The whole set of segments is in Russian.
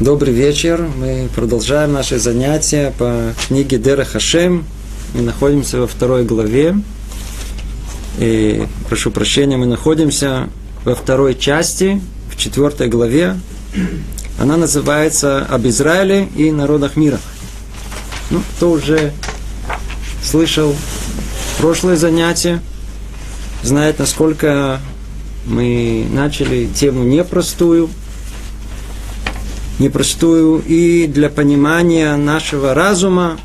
Добрый вечер. Мы продолжаем наши занятия по книге Дера Хашем. Мы находимся во второй главе. И, прошу прощения, мы находимся во второй части, в четвертой главе. Она называется «Об Израиле и народах мира». Ну, кто уже слышал прошлое занятие, знает, насколько мы начали тему непростую – непростую и для понимания нашего разума,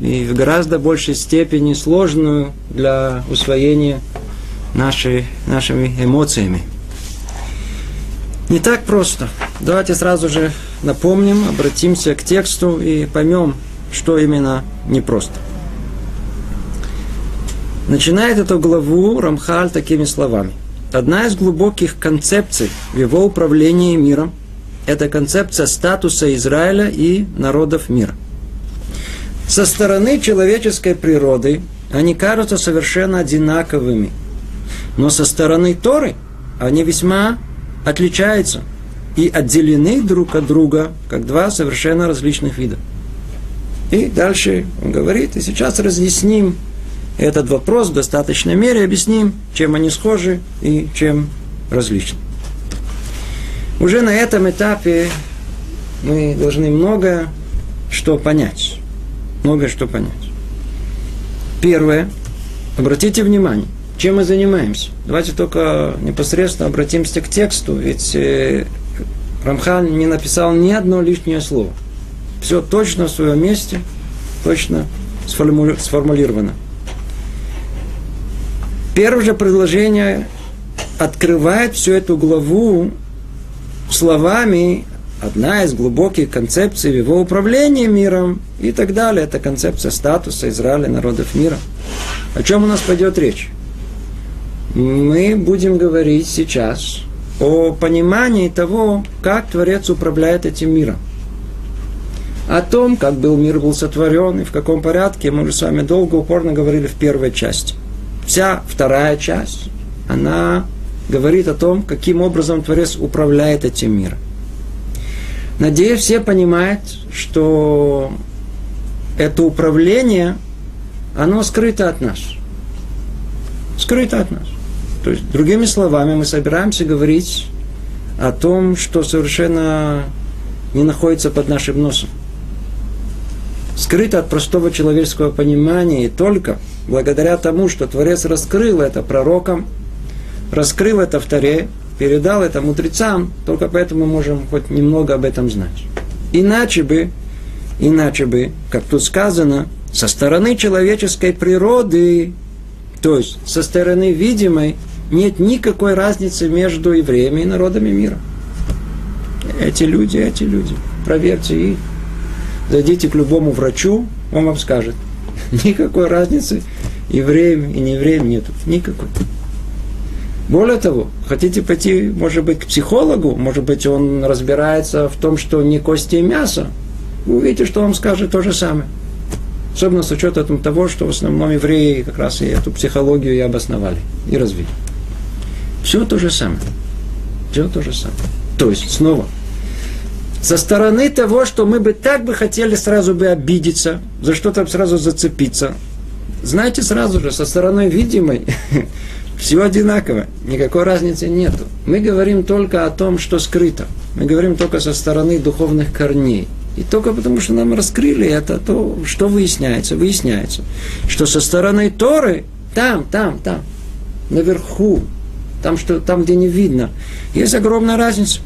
и в гораздо большей степени сложную для усвоения нашей, нашими эмоциями. Не так просто. Давайте сразу же напомним, обратимся к тексту и поймем, что именно непросто. Начинает эту главу Рамхаль такими словами. Одна из глубоких концепций в его управлении миром – это концепция статуса Израиля и народов мира. Со стороны человеческой природы они кажутся совершенно одинаковыми. Но со стороны Торы они весьма отличаются и отделены друг от друга, как два совершенно различных вида. И дальше он говорит, и сейчас разъясним этот вопрос в достаточной мере, объясним, чем они схожи и чем различны. Уже на этом этапе мы должны много что понять. Много что понять. Первое. Обратите внимание, чем мы занимаемся. Давайте только непосредственно обратимся к тексту, ведь э, Рамхан не написал ни одно лишнее слово. Все точно в своем месте, точно сформулировано. Первое же предложение открывает всю эту главу словами одна из глубоких концепций его управления миром и так далее. Это концепция статуса Израиля, народов мира. О чем у нас пойдет речь? Мы будем говорить сейчас о понимании того, как Творец управляет этим миром. О том, как был мир был сотворен и в каком порядке, мы уже с вами долго, упорно говорили в первой части. Вся вторая часть, она говорит о том, каким образом Творец управляет этим миром. Надеюсь, все понимают, что это управление, оно скрыто от нас. Скрыто от нас. То есть, другими словами, мы собираемся говорить о том, что совершенно не находится под нашим носом. Скрыто от простого человеческого понимания и только благодаря тому, что Творец раскрыл это пророкам – раскрыл это в Таре, передал это мудрецам, только поэтому мы можем хоть немного об этом знать. Иначе бы, иначе бы, как тут сказано, со стороны человеческой природы, то есть со стороны видимой, нет никакой разницы между евреями и народами мира. Эти люди, эти люди. Проверьте их. Зайдите к любому врачу, он вам скажет. Никакой разницы евреям и неевреям нету. Никакой. Более того, хотите пойти, может быть, к психологу, может быть, он разбирается в том, что не кости и мясо, вы увидите, что он скажет то же самое. Особенно с учетом того, что в основном евреи как раз и эту психологию и обосновали, и развили. Все то же самое. Все то же самое. То есть, снова, со стороны того, что мы бы так бы хотели сразу бы обидеться, за что-то сразу зацепиться, знаете сразу же, со стороны видимой, Все одинаково, никакой разницы нету. Мы говорим только о том, что скрыто. Мы говорим только со стороны духовных корней. И только потому, что нам раскрыли это, то что выясняется? Выясняется, что со стороны Торы, там, там, там, наверху, там, что, там где не видно, есть огромная разница.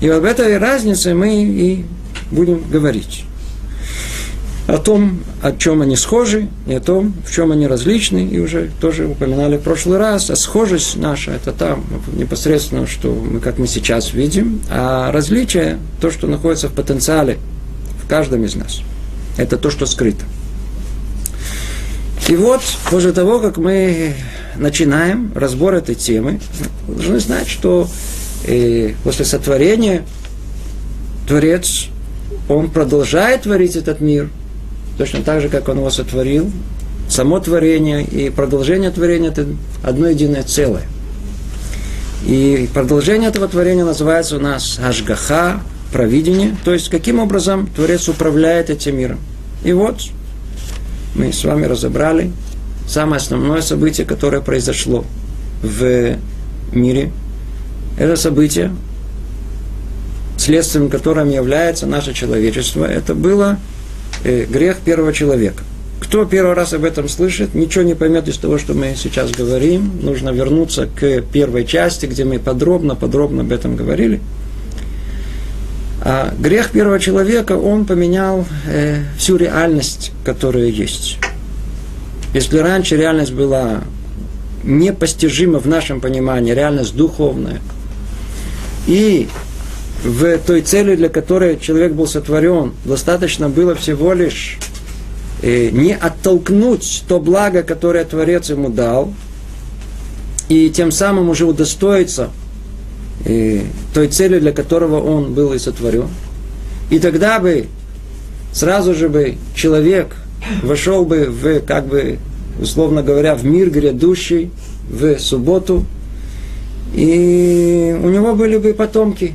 И об этой разнице мы и будем говорить о том, о чем они схожи, и о том, в чем они различны, и уже тоже упоминали в прошлый раз, а схожесть наша, это там непосредственно, что мы, как мы сейчас видим, а различие, то, что находится в потенциале в каждом из нас, это то, что скрыто. И вот, после того, как мы начинаем разбор этой темы, должны знать, что э, после сотворения Творец, он продолжает творить этот мир – точно так же, как он его сотворил. Само творение и продолжение творения – это одно единое целое. И продолжение этого творения называется у нас Ашгаха, провидение, то есть каким образом Творец управляет этим миром. И вот мы с вами разобрали самое основное событие, которое произошло в мире. Это событие, следствием которым является наше человечество, это было грех первого человека. Кто первый раз об этом слышит, ничего не поймет из того, что мы сейчас говорим. Нужно вернуться к первой части, где мы подробно-подробно об этом говорили. А грех первого человека, он поменял э, всю реальность, которая есть. Если раньше реальность была непостижима в нашем понимании, реальность духовная, и в той цели, для которой человек был сотворен, достаточно было всего лишь э, не оттолкнуть то благо, которое Творец ему дал, и тем самым уже удостоиться э, той цели, для которого он был и сотворен. И тогда бы, сразу же бы человек вошел бы в, как бы, условно говоря, в мир грядущий, в субботу, и у него были бы потомки,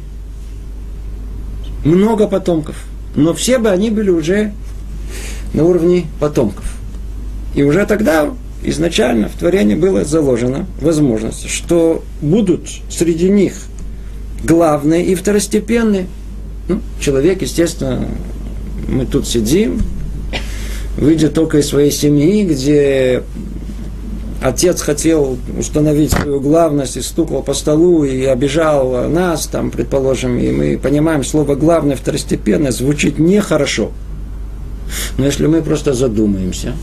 много потомков, но все бы они были уже на уровне потомков. И уже тогда изначально в творении было заложено возможность, что будут среди них главные и второстепенные. Ну, человек, естественно, мы тут сидим, выйдя только из своей семьи, где отец хотел установить свою главность и стукал по столу и обижал нас, там, предположим, и мы понимаем, слово главное, второстепенное звучит нехорошо. Но если мы просто задумаемся,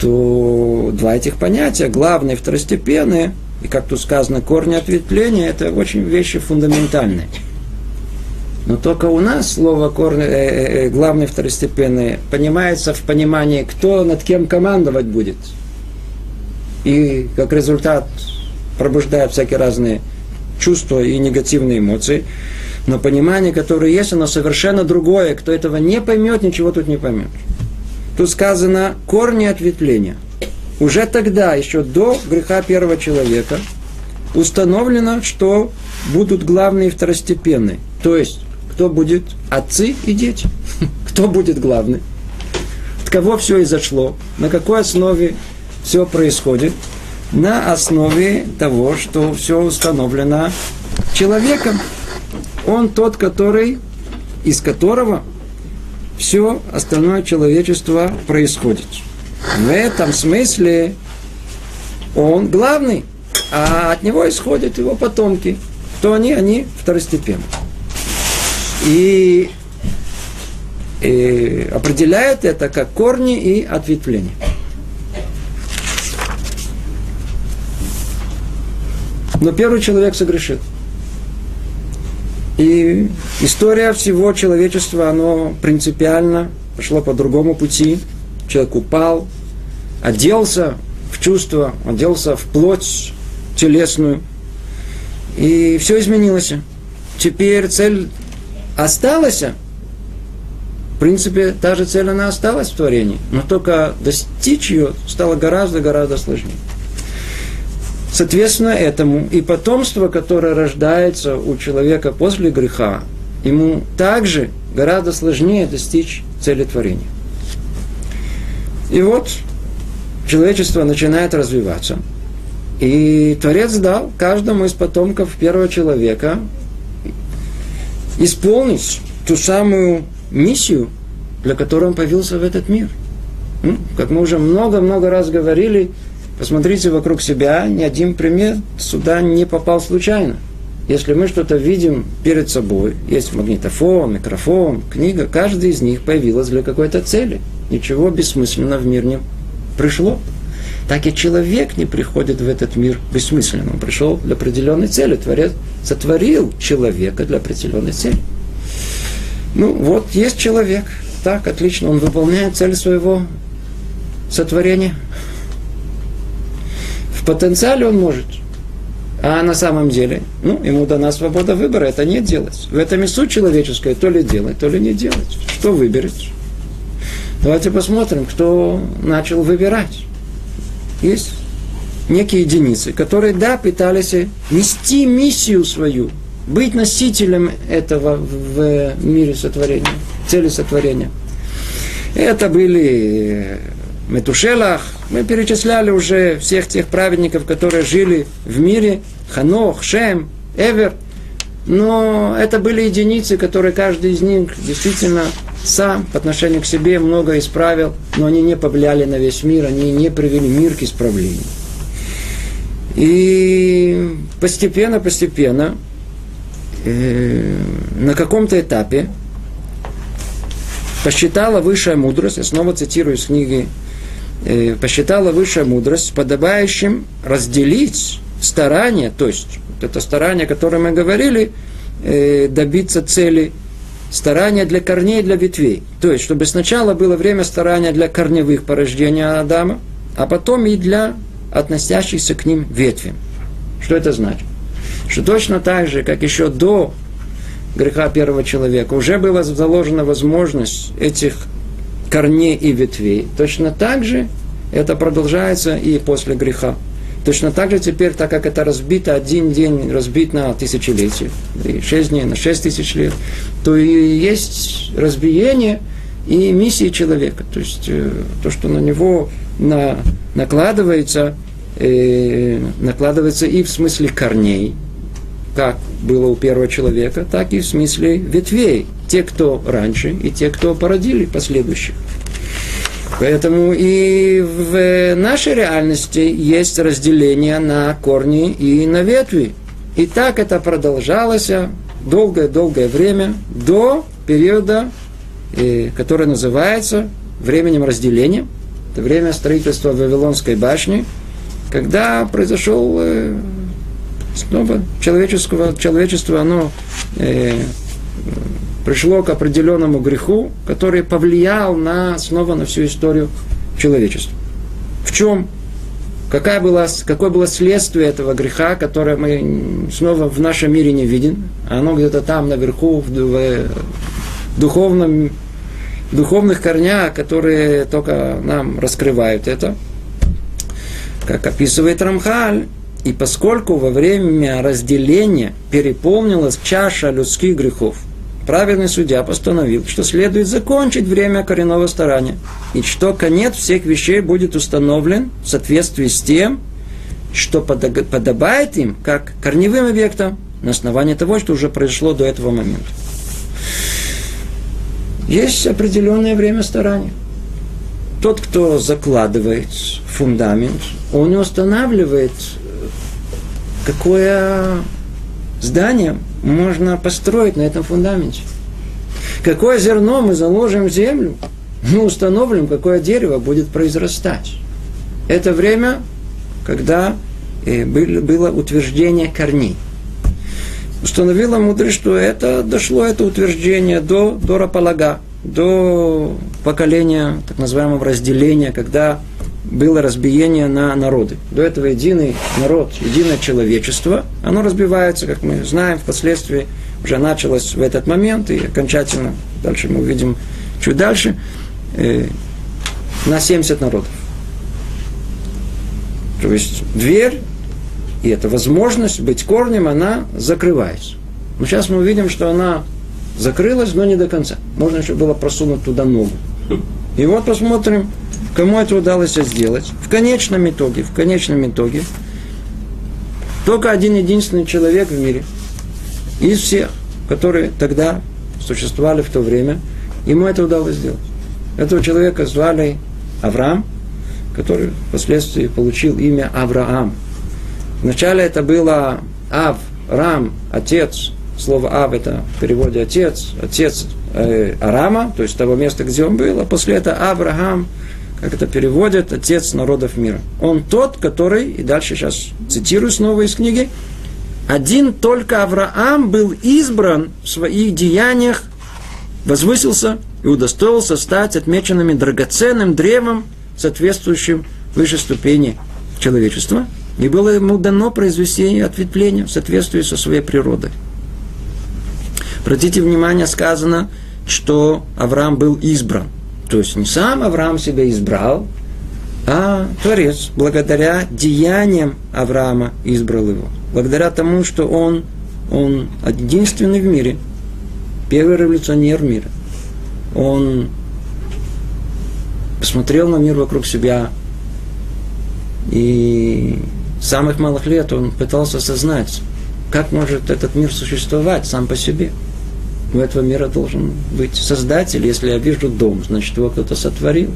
то два этих понятия, главное и второстепенное, и как тут сказано, корни ответвления, это очень вещи фундаментальные. Но только у нас слово корни, э, э, э главное второстепенное понимается в понимании, кто над кем командовать будет. И как результат пробуждает всякие разные чувства и негативные эмоции. Но понимание, которое есть, оно совершенно другое. Кто этого не поймет, ничего тут не поймет. Тут сказано корни ответвления. Уже тогда, еще до греха первого человека, установлено, что будут главные и второстепенные. То есть, кто будет отцы и дети? Кто будет главный? От кого все и зашло? На какой основе все происходит? На основе того, что все установлено человеком. Он тот, который, из которого все остальное человечество происходит. В этом смысле он главный, а от него исходят его потомки. Кто они? Они второстепенные. И, и определяет это как корни и ответвления. Но первый человек согрешил. И история всего человечества, оно принципиально пошло по другому пути. Человек упал, оделся в чувство, оделся в плоть телесную. И все изменилось. Теперь цель осталась. В принципе, та же цель, она осталась в творении. Но только достичь ее стало гораздо-гораздо сложнее. Соответственно, этому и потомство, которое рождается у человека после греха, ему также гораздо сложнее достичь цели творения. И вот человечество начинает развиваться. И Творец дал каждому из потомков первого человека исполнить ту самую миссию, для которой он появился в этот мир. Как мы уже много-много раз говорили, Посмотрите вокруг себя, ни один пример сюда не попал случайно. Если мы что-то видим перед собой, есть магнитофон, микрофон, книга, каждый из них появилась для какой-то цели. Ничего бессмысленного в мир не пришло. Так и человек не приходит в этот мир бессмысленно. Он пришел для определенной цели. Творец сотворил человека для определенной цели. Ну, вот есть человек. Так, отлично, он выполняет цель своего сотворения. Потенциале он может. А на самом деле, ну, ему дана свобода выбора, это не делать. В этом и суть человеческая, то ли делать, то ли не делать. Что выберет? Давайте посмотрим, кто начал выбирать. Есть некие единицы, которые, да, пытались нести миссию свою быть носителем этого в мире сотворения, цели сотворения. Это были Метушелах, мы перечисляли уже всех тех праведников, которые жили в мире, Ханох, Шем, Эвер. Но это были единицы, которые каждый из них действительно сам по отношению к себе много исправил, но они не повлияли на весь мир, они не привели мир к исправлению. И постепенно, постепенно, э, на каком-то этапе посчитала высшая мудрость, я снова цитирую из книги, посчитала высшая мудрость подобающим разделить старание, то есть вот это старание, о котором мы говорили, э, добиться цели, старание для корней, для ветвей. То есть, чтобы сначала было время старания для корневых порождений Адама, а потом и для относящихся к ним ветвям. Что это значит? Что точно так же, как еще до греха первого человека, уже была заложена возможность этих корней и ветвей. Точно так же это продолжается и после греха. Точно так же теперь, так как это разбито, один день разбит на тысячелетие, и шесть дней на шесть тысяч лет, то и есть разбиение и миссии человека. То есть э, то, что на него на, накладывается, э, накладывается и в смысле корней, как было у первого человека, так и в смысле ветвей. Те, кто раньше, и те, кто породили последующих. Поэтому и в нашей реальности есть разделение на корни и на ветви. И так это продолжалось долгое-долгое время до периода, э, который называется временем разделения. Это время строительства Вавилонской башни, когда произошел э, снова человеческого, человечество, оно э, пришло к определенному греху, который повлиял на, снова на всю историю человечества. В чем? Какая была, какое было следствие этого греха, которое мы снова в нашем мире не видим? Оно где-то там наверху, в, в духовном, духовных корнях, которые только нам раскрывают это. Как описывает Рамхаль, и поскольку во время разделения переполнилась чаша людских грехов – праведный судья постановил, что следует закончить время коренного старания, и что конец всех вещей будет установлен в соответствии с тем, что подобает им, как корневым объектам, на основании того, что уже произошло до этого момента. Есть определенное время старания. Тот, кто закладывает фундамент, он не устанавливает, какое здание можно построить на этом фундаменте. Какое зерно мы заложим в землю, мы установим, какое дерево будет произрастать. Это время, когда э, было утверждение корней. Установила мудрость, что это дошло, это утверждение до, до Рапалага, до поколения так называемого разделения, когда было разбиение на народы. До этого единый народ, единое человечество, оно разбивается, как мы знаем, впоследствии уже началось в этот момент, и окончательно, дальше мы увидим чуть дальше, э, на 70 народов. То есть дверь, и эта возможность быть корнем, она закрывается. Но сейчас мы увидим, что она закрылась, но не до конца. Можно еще было просунуть туда ногу. И вот посмотрим, Кому это удалось сделать? В конечном итоге, в конечном итоге, только один единственный человек в мире из всех, которые тогда существовали в то время, ему это удалось сделать. Этого человека звали Авраам, который впоследствии получил имя Авраам. Вначале это было Ав, Рам, отец. Слово Ав это в переводе отец, отец э, Арама, то есть того места, где он был, а после этого Авраам – как это переводят, отец народов мира. Он тот, который, и дальше сейчас цитирую снова из книги, один только Авраам был избран в своих деяниях, возвысился и удостоился стать отмеченными драгоценным древом, соответствующим выше ступени человечества, и было ему дано произвести ответвление в соответствии со своей природой. Обратите внимание, сказано, что Авраам был избран – то есть не сам Авраам себя избрал, а Творец, благодаря деяниям Авраама, избрал его. Благодаря тому, что он он единственный в мире, первый революционер мира. Он посмотрел на мир вокруг себя, и с самых малых лет он пытался осознать, как может этот мир существовать сам по себе. У этого мира должен быть создатель. Если я вижу дом, значит, его кто-то сотворил.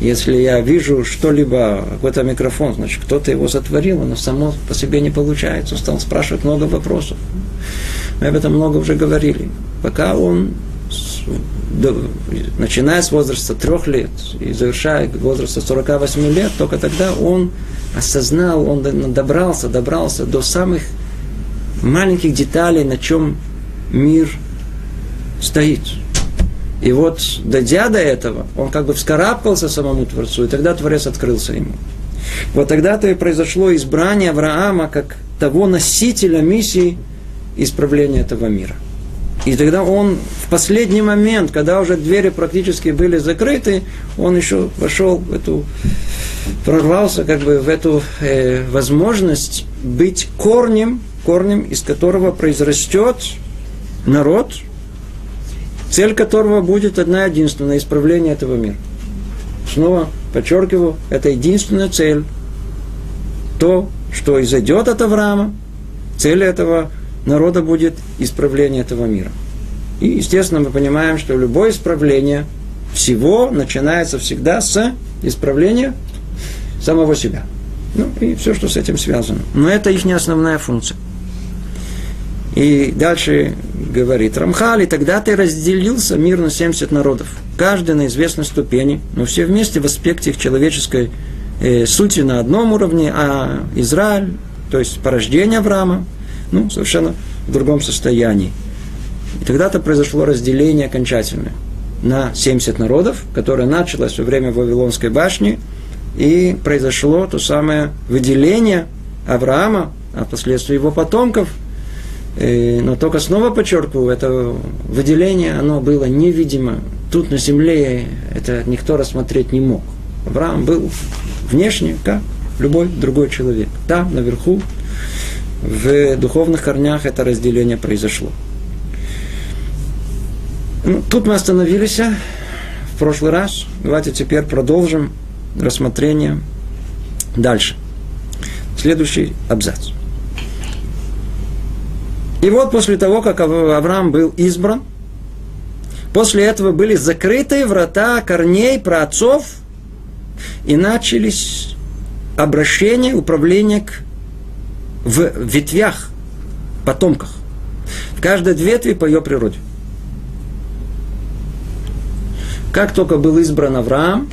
Если я вижу что-либо, какой-то микрофон, значит, кто-то его сотворил, оно само по себе не получается. Он стал спрашивать много вопросов. Мы об этом много уже говорили. Пока он, начиная с возраста трех лет и завершая возраста 48 лет, только тогда он осознал, он добрался, добрался до самых маленьких деталей, на чем мир стоит. И вот, дойдя до этого, он как бы вскарабкался самому Творцу, и тогда Творец открылся ему. Вот тогда-то и произошло избрание Авраама как того носителя миссии исправления этого мира. И тогда он в последний момент, когда уже двери практически были закрыты, он еще вошел в эту, прорвался как бы в эту э, возможность быть корнем, корнем, из которого произрастет народ, цель которого будет одна единственная – исправление этого мира. Снова подчеркиваю, это единственная цель. То, что изойдет от Авраама, цель этого народа будет исправление этого мира. И, естественно, мы понимаем, что любое исправление всего начинается всегда с исправления самого себя. Ну, и все, что с этим связано. Но это их не основная функция. И дальше говорит Рамхал, и тогда ты разделился мир на 70 народов, каждый на известной ступени, но все вместе в аспекте их человеческой э, сути на одном уровне, а Израиль, то есть порождение Авраама, ну, совершенно в другом состоянии. И тогда-то произошло разделение окончательное на 70 народов, которое началось во время Вавилонской башни, и произошло то самое выделение Авраама, а впоследствии его потомков – но только снова подчеркиваю, это выделение, оно было невидимо. Тут на земле это никто рассмотреть не мог. Авраам был внешне, как любой другой человек. Там, наверху, в духовных корнях это разделение произошло. Ну, тут мы остановились в прошлый раз. Давайте теперь продолжим рассмотрение дальше. Следующий абзац. И вот после того, как Авраам был избран, после этого были закрыты врата корней праотцов, и начались обращения, управления к, в ветвях, потомках. В каждой ветви по ее природе. Как только был избран Авраам,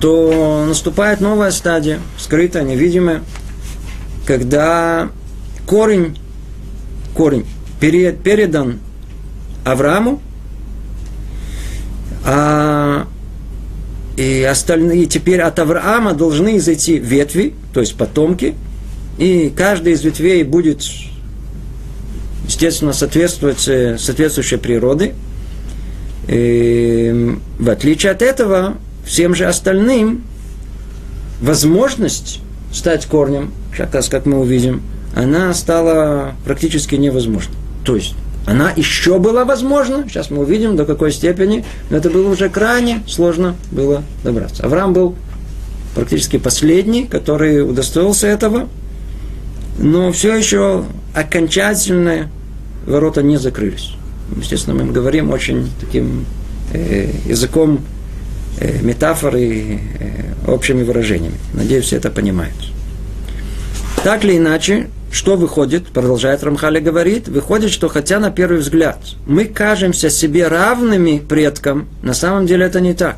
то наступает новая стадия, скрытая, невидимая, когда корень корень передан Аврааму, а и остальные теперь от Авраама должны зайти ветви, то есть потомки, и каждая из ветвей будет, естественно, соответствовать э, соответствующей природы. И, в отличие от этого, всем же остальным возможность стать корнем, сейчас, как мы увидим, она стала практически невозможной. То есть она еще была возможна, сейчас мы увидим до какой степени, но это было уже крайне сложно было добраться. Авраам был практически последний, который удостоился этого, но все еще окончательные ворота не закрылись. Естественно, мы говорим очень таким э, языком э, метафоры, э, общими выражениями. Надеюсь, все это понимают. Так или иначе, что выходит, продолжает Рамхали говорит, выходит, что хотя на первый взгляд мы кажемся себе равными предкам, на самом деле это не так.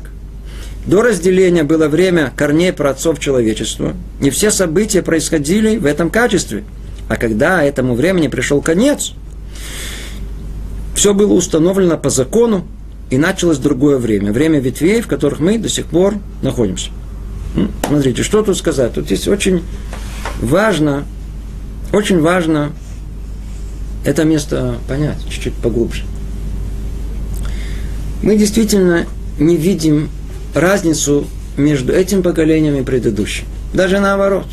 До разделения было время корней праотцов человечества, и все события происходили в этом качестве. А когда этому времени пришел конец, все было установлено по закону, и началось другое время, время ветвей, в которых мы до сих пор находимся. Смотрите, что тут сказать? Тут есть очень важно очень важно это место понять чуть-чуть поглубже. Мы действительно не видим разницу между этим поколением и предыдущим. Даже наоборот.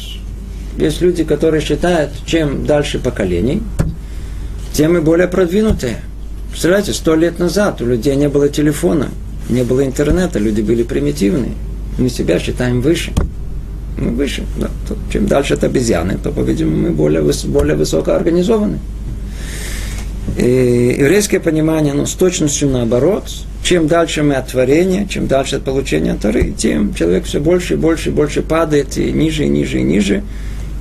Есть люди, которые считают, чем дальше поколений, тем мы более продвинутые. Представляете, сто лет назад у людей не было телефона, не было интернета, люди были примитивные. Мы себя считаем выше. Мы выше. Да. Чем дальше от обезьяны, то, по-видимому, мы более, более высокоорганизованы. И еврейское понимание, ну, с точностью наоборот. Чем дальше мы от творения, чем дальше от получения Торы, тем человек все больше и больше и больше падает, и ниже, и ниже, и ниже.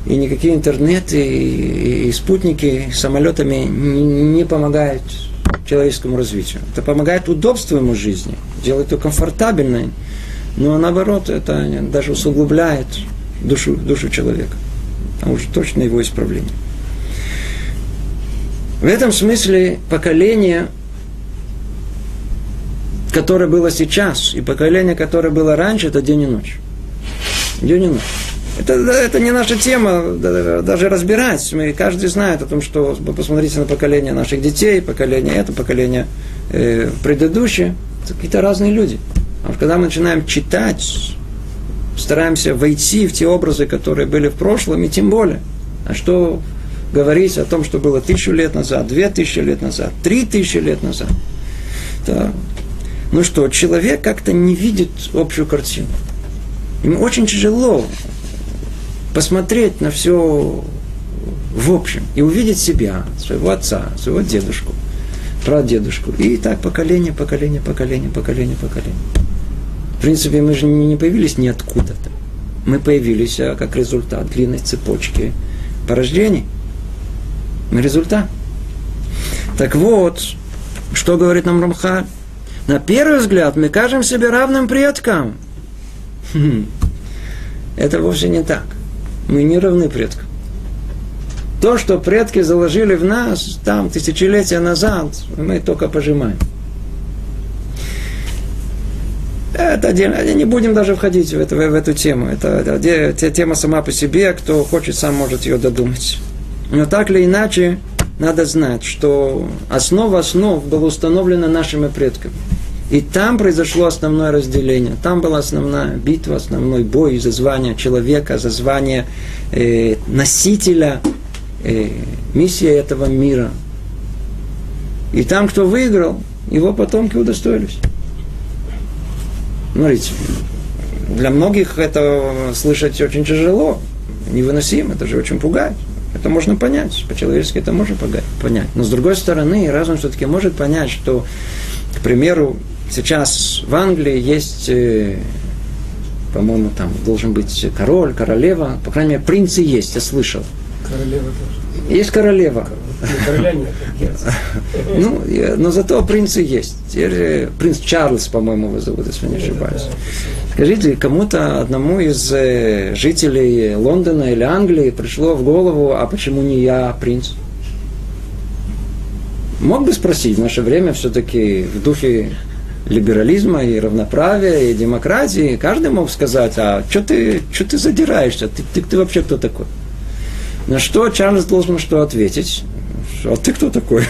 И никакие интернеты и, и спутники самолетами не помогают человеческому развитию. Это помогает удобству ему жизни, делает ее комфортабельной, но наоборот, это даже усугубляет душу, душу человека. Там уже точно его исправление. В этом смысле поколение, которое было сейчас, и поколение, которое было раньше, это день и ночь. День и ночь. Это, это не наша тема даже разбирать. Мы, каждый знает о том, что посмотрите на поколение наших детей, поколение это, поколение э, предыдущее. Это какие-то разные люди. А когда мы начинаем читать, стараемся войти в те образы, которые были в прошлом, и тем более. А что говорить о том, что было тысячу лет назад, две тысячи лет назад, три тысячи лет назад. Да. Ну что, человек как-то не видит общую картину. Ему очень тяжело посмотреть на все в общем и увидеть себя, своего отца, своего дедушку, прадедушку. И так поколение, поколение, поколение, поколение, поколение. В принципе, мы же не появились ниоткуда-то. Мы появились а, как результат длинной цепочки порождений – результат. Так вот, что говорит нам Рамха? На первый взгляд мы кажем себе равным предкам. Хм. Это вовсе не так. Мы не равны предкам. То, что предки заложили в нас там тысячелетия назад, мы только пожимаем. Это отдельно. Не будем даже входить в, это, в эту тему. Это, это тема сама по себе. Кто хочет, сам может ее додумать. Но так или иначе, надо знать, что основа основ была установлена нашими предками. И там произошло основное разделение. Там была основная битва, основной бой за звание человека, за звание э, носителя э, миссии этого мира. И там, кто выиграл, его потомки удостоились. Смотрите, для многих это слышать очень тяжело, невыносимо, это же очень пугает. Это можно понять, по-человечески это можно понять. Но с другой стороны, разум все-таки может понять, что, к примеру, сейчас в Англии есть, э, по-моему, там должен быть король, королева, по крайней мере, принцы есть, я слышал. Королева тоже. Есть королева. Короля нет, Ну, но зато принцы есть. Теперь принц Чарльз, по-моему, его зовут, если не ошибаюсь. Скажите, кому-то одному из э, жителей Лондона или Англии пришло в голову, а почему не я принц? Мог бы спросить, в наше время все-таки в духе либерализма и равноправия и демократии, каждый мог сказать, а что ты, что ты задираешься, ты, ты, ты вообще кто такой? На что Чарльз должен что ответить? А ты кто такой?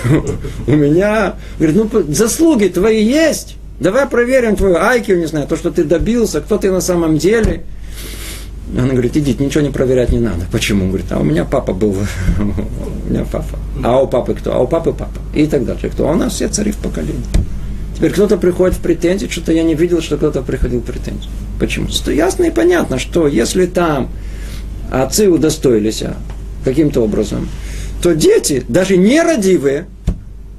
У меня, говорит, ну заслуги твои есть. Давай проверим твою айкию, не знаю, то, что ты добился, кто ты на самом деле. Она говорит, идите, ничего не проверять не надо. Почему? Говорит, а у меня папа был, у меня папа. А у папы кто? А у папы папа. И так дальше. Кто? А у нас все цари в поколении. Теперь кто-то приходит в претензии, что-то я не видел, что кто-то приходил в претензии. Почему? Ясно и понятно, что если там отцы удостоились а, каким-то образом, то дети, даже нерадивые,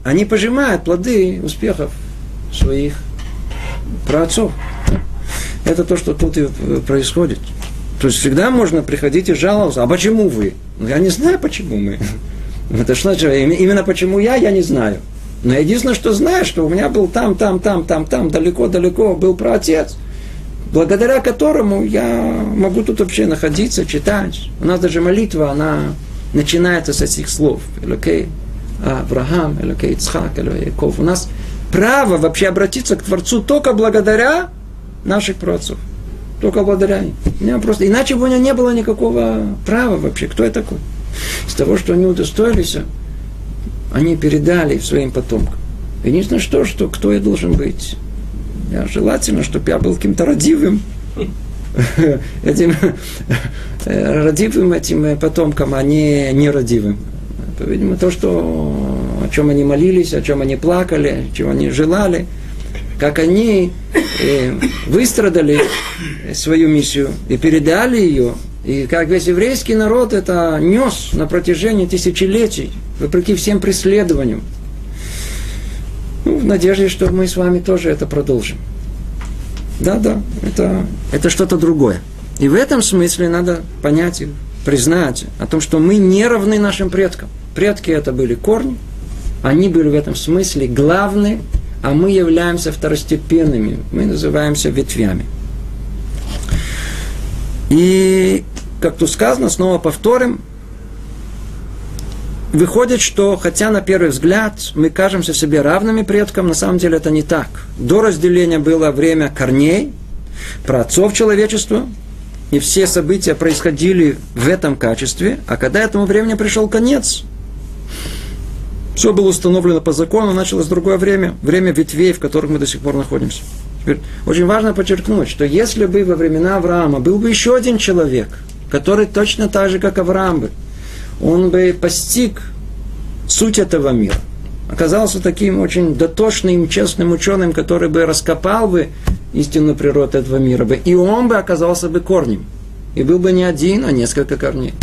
они пожимают плоды успехов своих праотцов. Это то, что тут и происходит. То есть всегда можно приходить и жаловаться. А почему вы? Я не знаю, почему мы. Это что? Именно почему я, я не знаю. Но единственное, что знаю, что у меня был там, там, там, там, там, далеко-далеко был праотец, благодаря которому я могу тут вообще находиться, читать. У нас даже молитва, она начинается с этих слов. Элокей Авраам, Элокей Ицхак, Элокей Яков. У нас право вообще обратиться к Творцу только благодаря наших праотцов. Только благодаря им. Просто, иначе бы у меня не было никакого права вообще. Кто я такой? Из того, что они удостоились, они передали своим потомкам. Единственное, что, что кто я должен быть? Я желательно, чтобы я был каким-то родивым, этим родивым этим потомкам, а не нерадивым. Видимо, то, что о чем они молились, о чем они плакали, чего они желали, как они э, выстрадали свою миссию и передали ее, и как весь еврейский народ это нес на протяжении тысячелетий, вопреки всем преследованиям. Ну, в надежде, что мы с вами тоже это продолжим. Да, да, это, это что-то другое. И в этом смысле надо понять и признать о том, что мы не равны нашим предкам. Предки это были корни, они были в этом смысле главные, а мы являемся второстепенными, мы называемся ветвями. И, как тут сказано, снова повторим, выходит, что хотя на первый взгляд мы кажемся себе равными предкам, на самом деле это не так. До разделения было время корней, про отцов человечества, и все события происходили в этом качестве, а когда этому времени пришел конец, все было установлено по закону, началось другое время, время ветвей, в которых мы до сих пор находимся. Теперь очень важно подчеркнуть, что если бы во времена Авраама был бы еще один человек, который точно так же, как Авраам бы, он бы постиг суть этого мира. Оказался таким очень дотошным, честным ученым, который бы раскопал бы истинную природу этого мира бы. И он бы оказался бы корнем. И был бы не один, а несколько корней.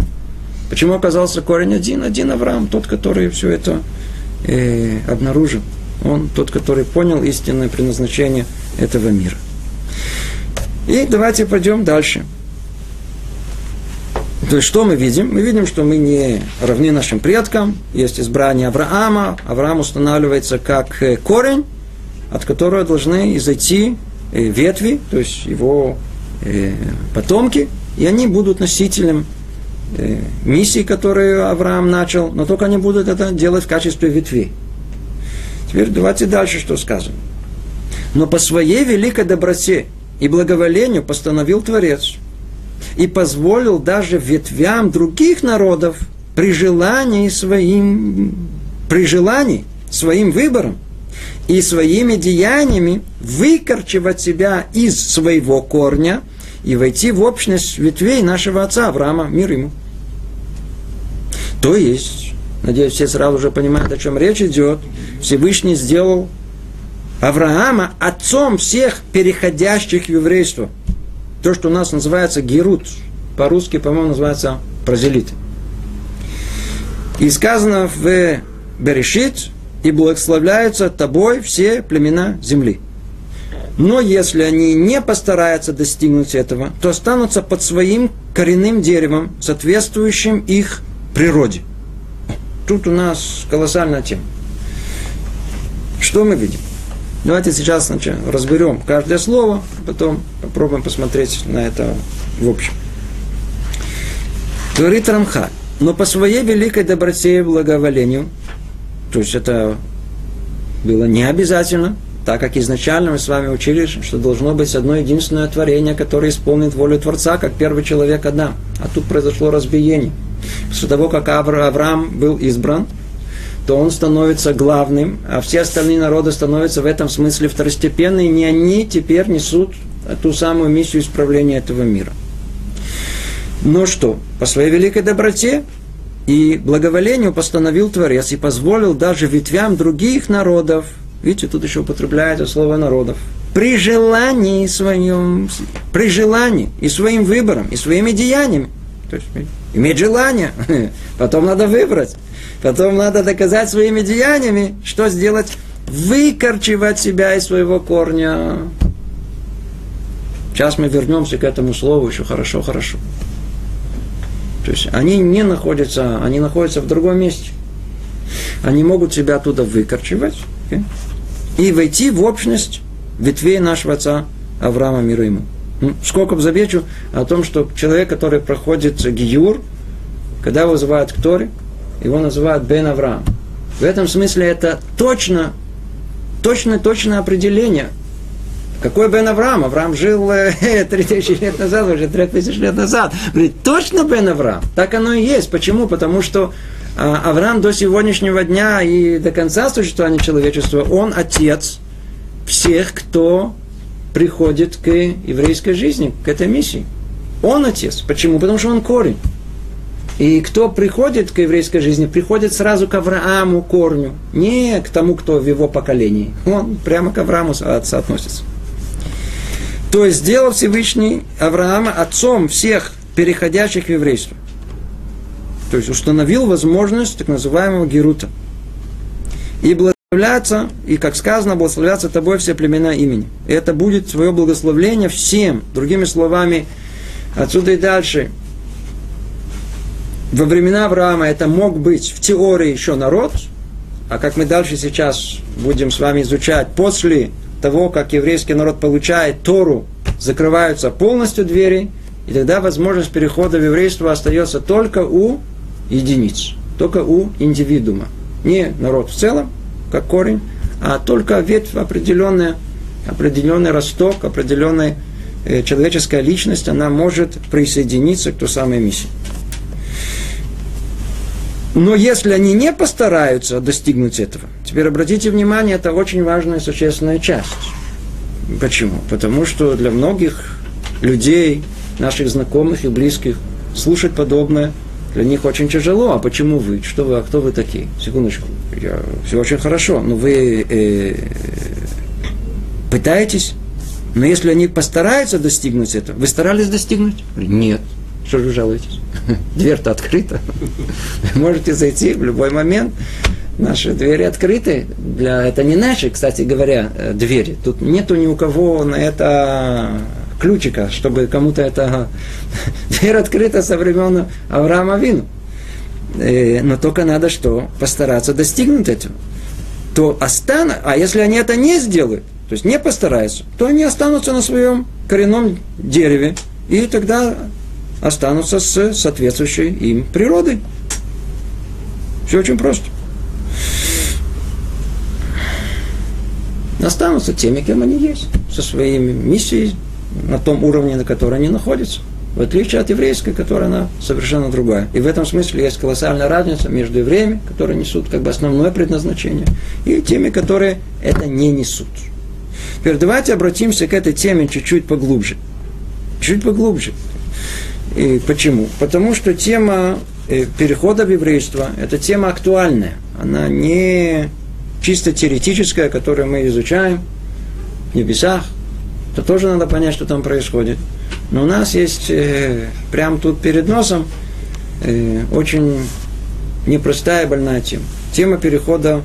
Почему оказался корень один? Один Авраам, тот, который все это э, обнаружил. Он тот, который понял истинное предназначение этого мира. И давайте пойдем дальше. То есть, что мы видим? Мы видим, что мы не равны нашим предкам. Есть избрание Авраама. Авраам устанавливается как э, корень, от которого должны изойти э, ветви, то есть его э, потомки, и они будут носителем миссии, которую Авраам начал, но только они будут это делать в качестве ветвей. Теперь давайте дальше, что сказано. Но по своей великой доброте и благоволению постановил Творец – и позволил даже ветвям других народов при желании своим, при желании своим выбором и своими деяниями выкорчевать себя из своего корня и войти в общность ветвей нашего отца Авраама, мир ему. То есть, надеюсь, все сразу уже понимают, о чем речь идет, Всевышний сделал Авраама отцом всех переходящих в еврейство – то, что у нас называется герут, по-русски, по-моему, называется прозелит. И сказано в Берешит, и благословляются тобой все племена земли. Но если они не постараются достигнуть этого, то останутся под своим коренным деревом, соответствующим их природе. Тут у нас колоссальная тема. Что мы видим? Давайте сейчас значит, разберем каждое слово, потом попробуем посмотреть на это в общем. Говорит Рамха, но по своей великой доброте и благоволению, то есть это было не обязательно, так как изначально мы с вами учили, что должно быть одно единственное творение, которое исполнит волю Творца, как первый человек Адам. А тут произошло разбиение. После того, как Авраам был избран, то он становится главным, а все остальные народы становятся в этом смысле второстепенные, не они теперь несут ту самую миссию исправления этого мира. Но что? По своей великой доброте и благоволению постановил Творец и позволил даже ветвям других народов, видите, тут еще употребляется слово народов, при желании своем, при желании и своим выбором, и своими деяниями. То есть иметь желание, потом надо выбрать. Потом надо доказать своими деяниями, что сделать? Выкорчевать себя из своего корня. Сейчас мы вернемся к этому слову еще хорошо, хорошо. То есть они не находятся, они находятся в другом месте. Они могут себя оттуда выкорчевать okay? и войти в общность ветвей нашего отца Авраама мира ему. Ну, сколько замечу о том, что человек, который проходит гиюр, когда вызывают к Торе, его называют Бен Авраам. В этом смысле это точно, точно, точное определение. Какой Бен Авраам? Авраам жил э, 3000 лет назад, уже 3000 лет назад. Говорит, точно Бен Авраам? Так оно и есть. Почему? Потому что э, Авраам до сегодняшнего дня и до конца существования человечества, он отец всех, кто приходит к еврейской жизни, к этой миссии. Он отец. Почему? Потому что он корень. И кто приходит к еврейской жизни, приходит сразу к Аврааму корню, не к тому, кто в его поколении. Он прямо к Аврааму соотносится. То есть сделал Всевышний Авраама отцом всех переходящих в еврейство. То есть установил возможность так называемого Герута. И благословляться, и как сказано, благословляться тобой все племена имени. И это будет свое благословление всем. Другими словами, отсюда и дальше – во времена Авраама это мог быть в теории еще народ, а как мы дальше сейчас будем с вами изучать, после того, как еврейский народ получает Тору, закрываются полностью двери, и тогда возможность перехода в еврейство остается только у единиц, только у индивидуума. Не народ в целом, как корень, а только ветвь определенная, определенный росток, определенная э, человеческая личность, она может присоединиться к той самой миссии. Но если они не постараются достигнуть этого, теперь обратите внимание, это очень важная существенная часть. Почему? Потому что для многих людей, наших знакомых и близких, слушать подобное для них очень тяжело. А почему вы? Что вы? А кто вы такие? Секундочку. Я, все очень хорошо. Но вы э, пытаетесь? Но если они постараются достигнуть этого, вы старались достигнуть? Нет. Что же вы жалуетесь? Дверь-то открыта. Можете зайти в любой момент. Наши двери открыты. Для... Это не наши, кстати говоря, э, двери. Тут нету ни у кого на это ключика, чтобы кому-то это... Дверь открыта со времен Авраама Вину. Э, но только надо что? Постараться достигнуть этого. То остану... А если они это не сделают, то есть не постараются, то они останутся на своем коренном дереве. И тогда останутся с соответствующей им природой. Все очень просто. Останутся теми, кем они есть, со своей миссией на том уровне, на котором они находятся. В отличие от еврейской, которая она совершенно другая. И в этом смысле есть колоссальная разница между евреями, которые несут как бы основное предназначение, и теми, которые это не несут. Теперь давайте обратимся к этой теме чуть-чуть поглубже. Чуть поглубже. И почему? Потому что тема э, перехода в еврейство – это тема актуальная. Она не чисто теоретическая, которую мы изучаем в небесах. Это тоже надо понять, что там происходит. Но у нас есть э, прямо тут перед носом э, очень непростая больная тема. Тема перехода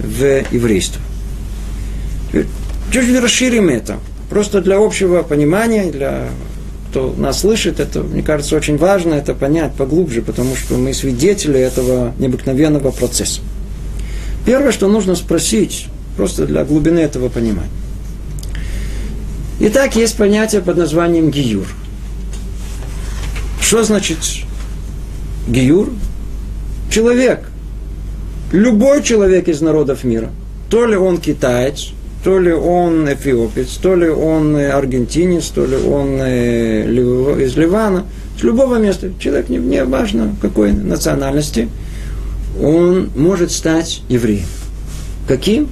в еврейство. Чуть-чуть расширим это. Просто для общего понимания, для кто нас слышит, это, мне кажется, очень важно это понять поглубже, потому что мы свидетели этого необыкновенного процесса. Первое, что нужно спросить, просто для глубины этого понимания. Итак, есть понятие под названием гиюр. Что значит гиюр? Человек. Любой человек из народов мира. То ли он китаец, то ли он эфиопец, то ли он аргентинец, то ли он э, из Ливана, с любого места, человек не, не важно какой национальности, он может стать евреем. Каким?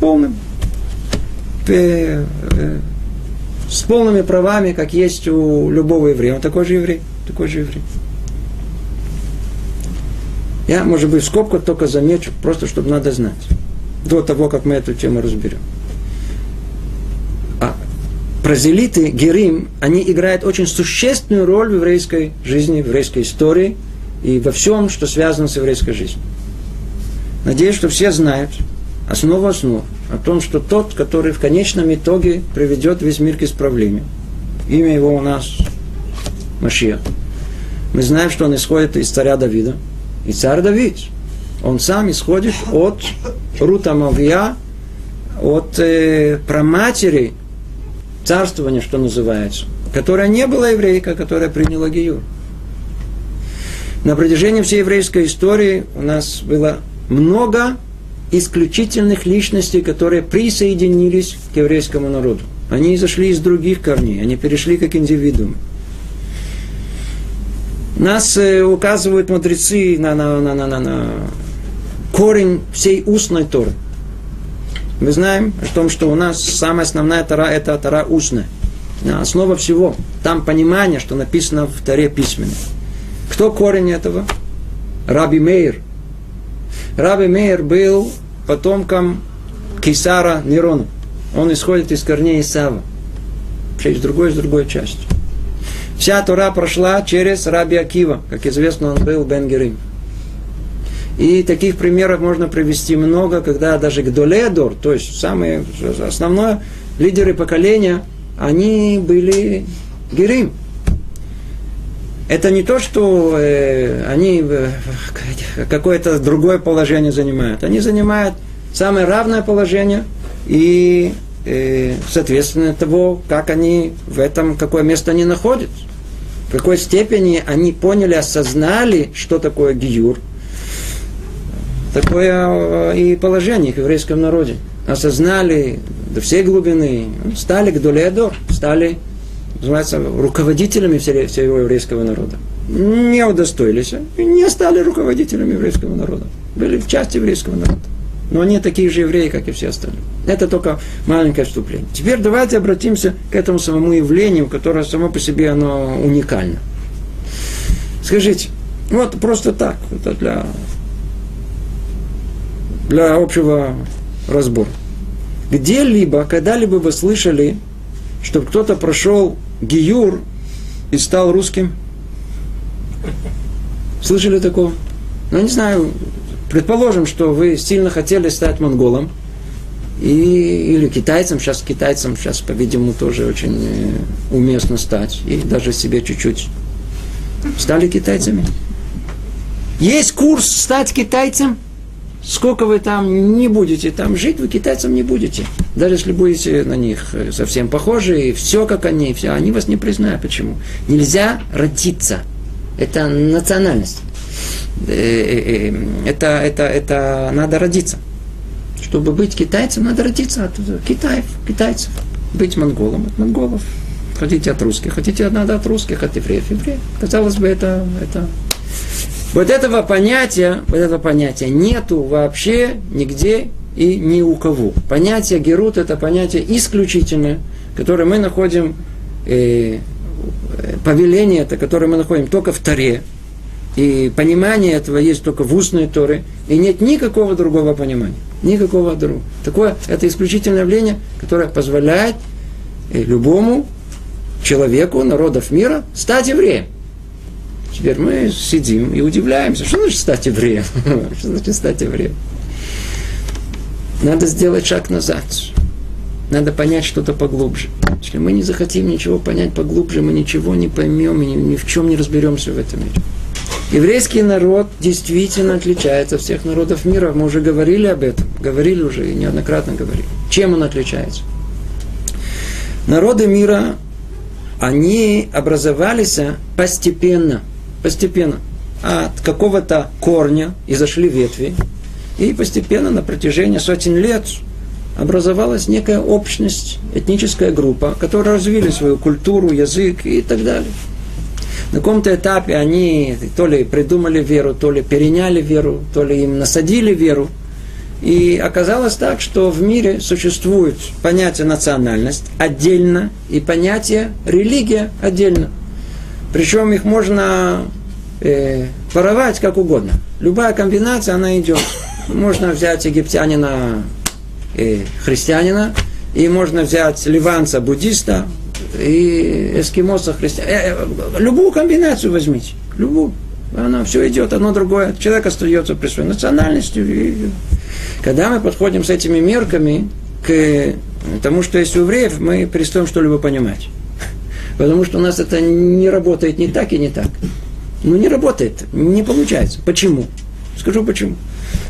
Полным. Э, с полными правами, как есть у любого еврея. Он такой же еврей. Такой же еврей. Я, может быть, в скобках только замечу, просто чтобы надо знать до того, как мы эту тему разберем. А прозелиты, герим, они играют очень существенную роль в еврейской жизни, в еврейской истории и во всем, что связано с еврейской жизнью. Надеюсь, что все знают основу основ о том, что тот, который в конечном итоге приведет весь мир к исправлению. Имя его у нас Машиах. Мы знаем, что он исходит из царя Давида. И царь Давид – он сам исходит от Рута Мавия, от э, праматери царствования, что называется, которая не была еврейка, которая приняла Гиюр. На протяжении всей еврейской истории у нас было много исключительных личностей, которые присоединились к еврейскому народу. Они зашли из других корней, они перешли как индивидуумы. Нас э, указывают мудрецы на, на, на, на, на, на корень всей устной Торы. Мы знаем о том, что у нас самая основная Тора – это Тора устная. Основа всего. Там понимание, что написано в Торе письменно. Кто корень этого? Раби Мейр. Раби Мейр был потомком Кисара Нерона. Он исходит из корней Исава. Из другой, из другой части. Вся Тура прошла через Раби Акива. Как известно, он был Бен Герим. И таких примеров можно привести много, когда даже Гдоледор, то есть самые основные лидеры поколения, они были Герим. Это не то, что э, они э, какое-то другое положение занимают. Они занимают самое равное положение и э, соответственно того, как они в этом, какое место они находятся. В какой степени они поняли, осознали, что такое гиюр, такое э, и положение в еврейском народе. Осознали до всей глубины, стали к Доледор, стали называется, руководителями всего еврейского народа. Не удостоились и не стали руководителями еврейского народа. Были в части еврейского народа. Но они такие же евреи, как и все остальные. Это только маленькое вступление. Теперь давайте обратимся к этому самому явлению, которое само по себе оно уникально. Скажите, вот просто так, это для для общего разбора. Где-либо, когда-либо вы слышали, чтобы кто-то прошел гиюр и стал русским? Слышали такого? Ну, не знаю, предположим, что вы сильно хотели стать монголом, и, или китайцем, сейчас китайцам, сейчас, по-видимому, тоже очень э, уместно стать, и даже себе чуть-чуть стали китайцами. Есть курс стать китайцем – Сколько вы там не будете там жить, вы китайцам не будете. Даже если будете на них совсем похожи, и все как они, все, они вас не признают. Почему? Нельзя родиться. Это национальность. Э, э, э, это, это, это надо родиться. Чтобы быть китайцем, надо родиться от Китаев, китайцев. Быть монголом от монголов. Хотите от русских, хотите надо от русских, от евреев, евреев. Казалось бы, это, это вот этого понятия, вот этого понятия нету вообще нигде и ни у кого. Понятие Герут это понятие исключительное, которое мы находим, э, повеление это, которое мы находим только в Таре, и понимание этого есть только в устной Торе, и нет никакого другого понимания. Никакого другого. Такое, это исключительное явление, которое позволяет э, любому человеку, народов мира стать евреем. Теперь мы сидим и удивляемся, что значит стать евреем? Что значит стать евреем? Надо сделать шаг назад. Надо понять что-то поглубже. Если мы не захотим ничего понять поглубже, мы ничего не поймем и ни, в чем не разберемся в этом мире. Еврейский народ действительно отличается от всех народов мира. Мы уже говорили об этом. Говорили уже и неоднократно говорили. Чем он отличается? Народы мира, они образовались постепенно – постепенно от какого-то корня и зашли ветви, и постепенно на протяжении сотен лет образовалась некая общность, этническая группа, которая развили свою культуру, язык и так далее. На каком-то этапе они то ли придумали веру, то ли переняли веру, то ли им насадили веру. И оказалось так, что в мире существует понятие национальность отдельно и понятие религия отдельно. Причем их можно э, воровать как угодно. Любая комбинация, она идет. Можно взять египтянина и христианина, и можно взять ливанца, буддиста, и эскимоса, христианина. Э, э, любую комбинацию возьмите. Любую. Оно все идет, одно другое. Человек остается при своей национальности. И... Когда мы подходим с этими мерками к тому, что есть у евреев, мы перестаем что-либо понимать. Потому что у нас это не работает ни так и не так. Ну, не работает, не получается. Почему? Скажу почему.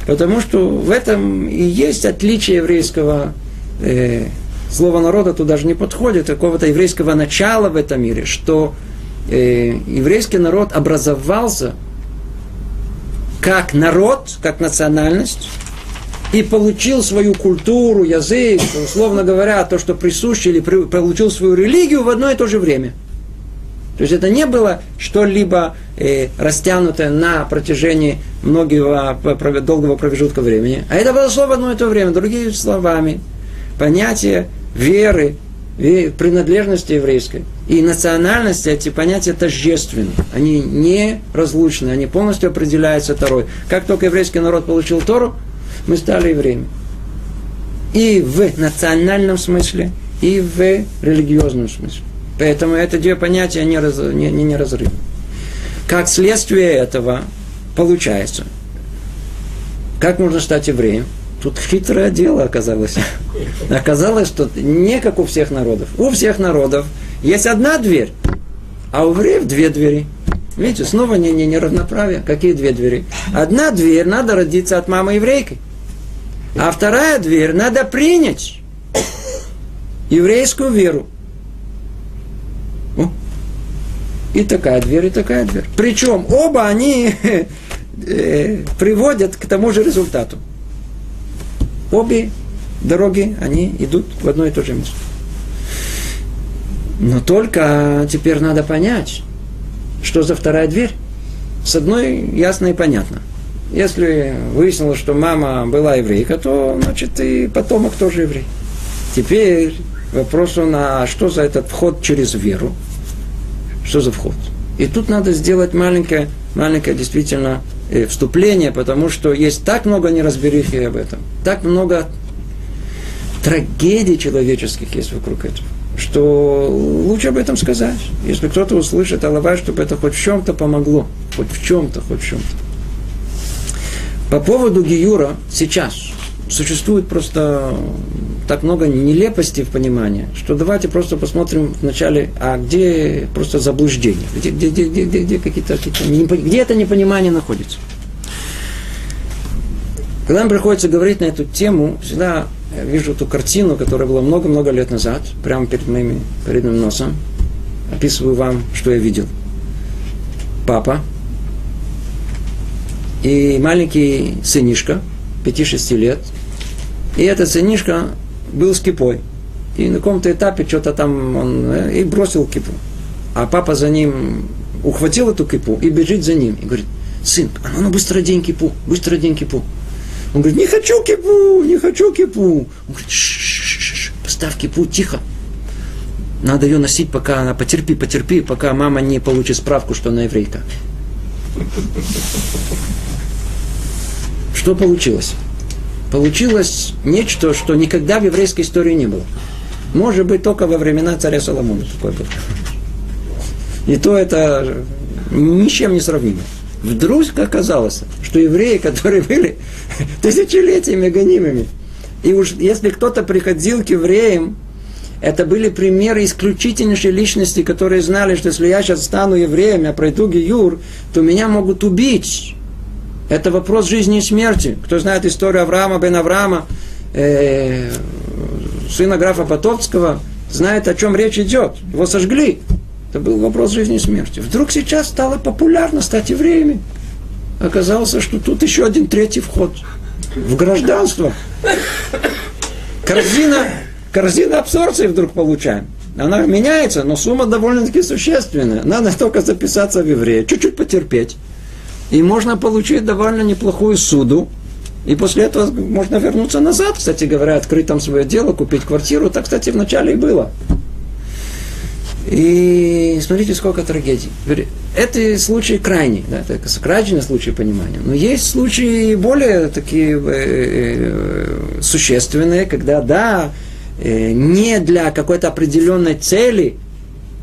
Потому что в этом и есть отличие еврейского э, слова народа, туда даже не подходит, какого-то еврейского начала в этом мире, что э, еврейский народ образовался как народ, как национальность, и получил свою культуру, язык, условно говоря, то, что присуще, или получил свою религию в одно и то же время. То есть это не было что-либо э, растянутое на протяжении многого долгого промежутка времени, а это было слово в одно и то время. Другими словами, понятие веры принадлежности еврейской и национальности, эти понятия тождественны. Они не разлучны, они полностью определяются Торой. Как только еврейский народ получил Тору, мы стали евреями. И в национальном смысле, и в религиозном смысле. Поэтому это две понятия не, раз, не, не, не разрывны. Как следствие этого получается, как можно стать евреем? Тут хитрое дело оказалось. Оказалось, что не как у всех народов. У всех народов есть одна дверь, а у евреев две двери. Видите, снова не, не, неравноправие. Какие две двери? Одна дверь, надо родиться от мамы еврейки. А вторая дверь, надо принять еврейскую веру. И такая дверь, и такая дверь. Причем оба они э, приводят к тому же результату. Обе дороги, они идут в одно и то же место. Но только теперь надо понять, что за вторая дверь. С одной ясно и понятно. Если выяснилось, что мама была еврейка, то, значит, и потомок тоже еврей. Теперь вопрос он, а что за этот вход через веру? Что за вход? И тут надо сделать маленькое, маленькое действительно э, вступление, потому что есть так много неразберихи об этом, так много трагедий человеческих есть вокруг этого, что лучше об этом сказать. Если кто-то услышит Аллах, чтобы это хоть в чем-то помогло, хоть в чем-то, хоть в чем-то. По поводу Гиюра сейчас существует просто так много нелепости в понимании, что давайте просто посмотрим вначале, а где просто заблуждение, где, где, где, где, где, где какие-то, какие где это непонимание находится. Когда нам приходится говорить на эту тему, всегда вижу эту картину, которая была много-много лет назад, прямо перед моим, перед носом. Описываю вам, что я видел. Папа и маленький сынишка, 5-6 лет. И этот сынишка был с кипой. И на каком-то этапе что-то там он э, и бросил кипу. А папа за ним ухватил эту кипу и бежит за ним. И говорит, сын, а ну, ну быстро день кипу, быстро день кипу. Он говорит, не хочу кипу, не хочу кипу. Он говорит, ш поставь кипу, тихо. Надо ее носить, пока она, потерпи, потерпи, пока мама не получит справку, что она еврейка. Что получилось? получилось нечто, что никогда в еврейской истории не было. Может быть, только во времена царя Соломона такое было. И то это ни с чем не сравнимо. Вдруг оказалось, что евреи, которые были тысячелетиями гонимыми, и уж если кто-то приходил к евреям, это были примеры исключительнейшей личности, которые знали, что если я сейчас стану евреем, я пройду Гиюр, то меня могут убить. Это вопрос жизни и смерти. Кто знает историю Авраама бен Авраама, э, сына графа Потоцкого, знает, о чем речь идет. Его сожгли. Это был вопрос жизни и смерти. Вдруг сейчас стало популярно стать евреями. Оказалось, что тут еще один третий вход в гражданство. Корзина, корзина абсорбции вдруг получаем. Она меняется, но сумма довольно-таки существенная. Надо только записаться в еврея, чуть-чуть потерпеть. И можно получить довольно неплохую суду. И после этого можно вернуться назад, кстати говоря, открыть там свое дело, купить квартиру. Так, кстати, вначале и было. И смотрите, сколько трагедий. Это случаи крайние, да, это крайний случай понимания. Но есть случаи более такие э, э, существенные, когда, да, э, не для какой-то определенной цели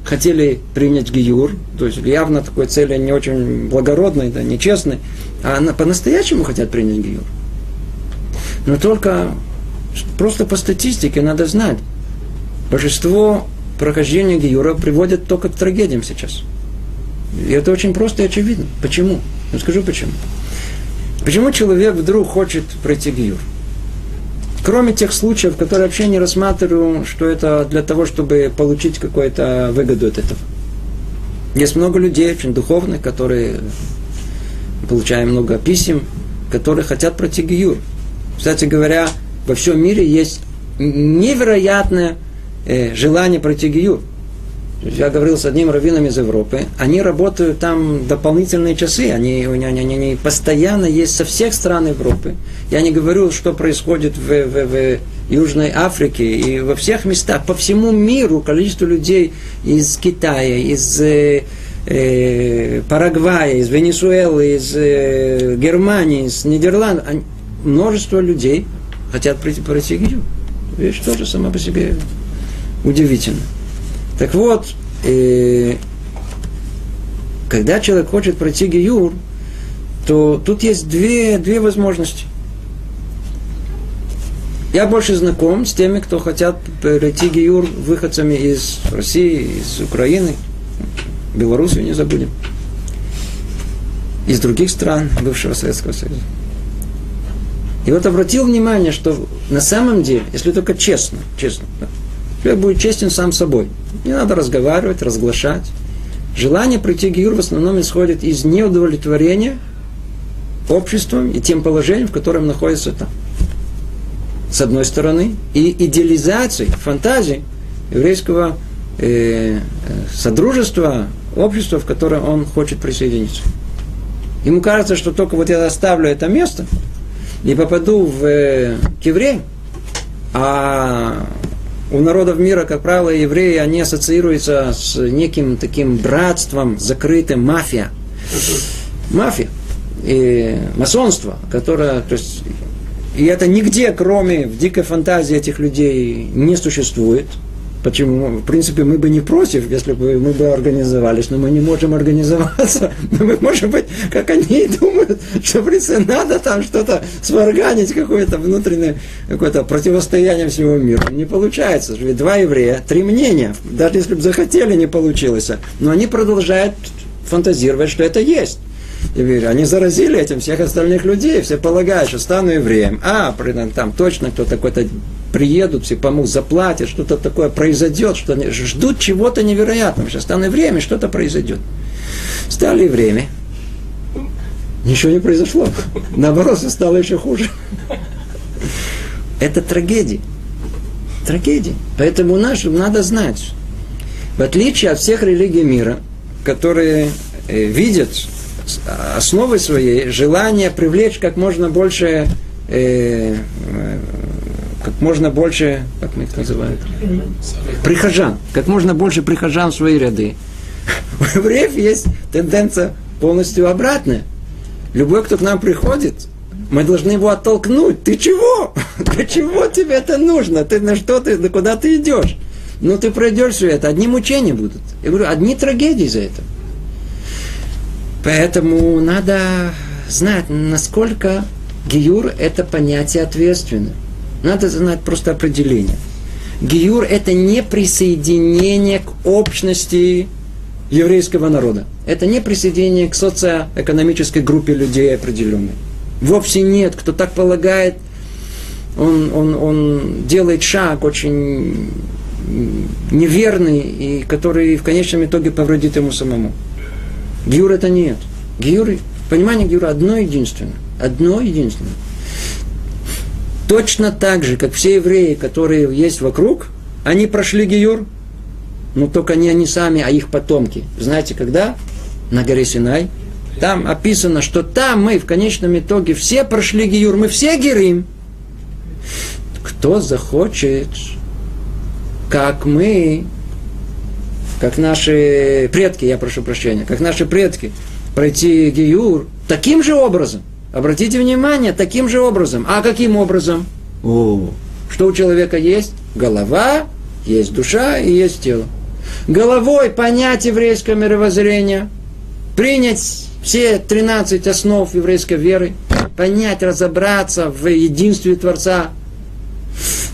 хотели принять гиюр, то есть явно такой цели не очень благородной, да, нечестной, а по-настоящему хотят принять гиюр. Но только просто по статистике надо знать, большинство прохождения гиюра приводит только к трагедиям сейчас. И это очень просто и очевидно. Почему? Я скажу почему. Почему человек вдруг хочет пройти гиюр? Кроме тех случаев, которые вообще не рассматриваю, что это для того, чтобы получить какую-то выгоду от этого. Есть много людей, очень духовных, которые получаем много писем, которые хотят пройти гиюр. Кстати говоря, во всем мире есть невероятное э, желание пройти гиюр. Я говорил с одним раввином из Европы, они работают там дополнительные часы, они, они, они, они постоянно есть со всех стран Европы. Я не говорю, что происходит в, в, в Южной Африки и во всех местах, по всему миру количество людей из Китая, из э, э, Парагвая, из Венесуэлы, из э, Германии, из Нидерландов, множество людей хотят пройти, пройти Гию. Вещь тоже сама по себе удивительно. Так вот, э, когда человек хочет пройти Гиюр, то тут есть две, две возможности. Я больше знаком с теми, кто хотят пройти Гиюр выходцами из России, из Украины, Белоруссию не забудем, из других стран бывшего Советского Союза. И вот обратил внимание, что на самом деле, если только честно, честно, человек будет честен сам собой. Не надо разговаривать, разглашать. Желание пройти Гиюр в основном исходит из неудовлетворения обществом и тем положением, в котором находится там с одной стороны, и идеализацией, фантазией еврейского э, содружества, общества, в которое он хочет присоединиться. Ему кажется, что только вот я оставлю это место и попаду в э, к евреям, а у народов мира, как правило, евреи, они ассоциируются с неким таким братством закрытым, мафия. Мафия. И масонство, которое, то есть и это нигде, кроме в дикой фантазии этих людей, не существует. Почему? В принципе, мы бы не против, если бы мы бы организовались, но мы не можем организоваться. Но мы можем быть, как они думают, что, в принципе, надо там что-то сварганить, какое-то внутреннее какое-то противостояние всего мира. Не получается. Ведь два еврея, три мнения. Даже если бы захотели, не получилось. Но они продолжают фантазировать, что это есть евреи, они заразили этим всех остальных людей, все полагают, что стану евреем. А, там точно кто-то какой-то приедут, все помогут, заплатят, что-то такое произойдет, что они ждут чего-то невероятного. Сейчас стану евреем, и что-то произойдет. Стали евреями. Ничего не произошло. Наоборот, все стало еще хуже. Это трагедия. Трагедия. Поэтому наш, надо знать, в отличие от всех религий мира, которые э, видят основой своей желание привлечь как можно больше э, э, как можно больше, как мы их называют, прихожан, как можно больше прихожан в свои ряды. У евреев есть тенденция полностью обратная. Любой, кто к нам приходит, мы должны его оттолкнуть. Ты чего? Для чего тебе это нужно? Ты на что ты, на куда ты идешь? Ну, ты пройдешь все это, одни мучения будут. Я говорю, одни трагедии за это. Поэтому надо знать, насколько гиюр – это понятие ответственное. Надо знать просто определение. Гиюр – это не присоединение к общности еврейского народа. Это не присоединение к социоэкономической группе людей определенной. Вовсе нет. Кто так полагает, он, он, он делает шаг очень неверный, и который в конечном итоге повредит ему самому. Гиюр это нет. Гиюр, понимание Гиюра одно единственное. Одно единственное. Точно так же, как все евреи, которые есть вокруг, они прошли Гиюр, но только не они сами, а их потомки. Знаете, когда? На горе Синай. Там описано, что там мы в конечном итоге все прошли Гиюр, мы все герим. Кто захочет, как мы, как наши предки, я прошу прощения, как наши предки, пройти Гиюр таким же образом. Обратите внимание, таким же образом. А каким образом? О, что у человека есть? Голова, есть душа и есть тело. Головой понять еврейское мировоззрение, принять все 13 основ еврейской веры, понять, разобраться в единстве Творца,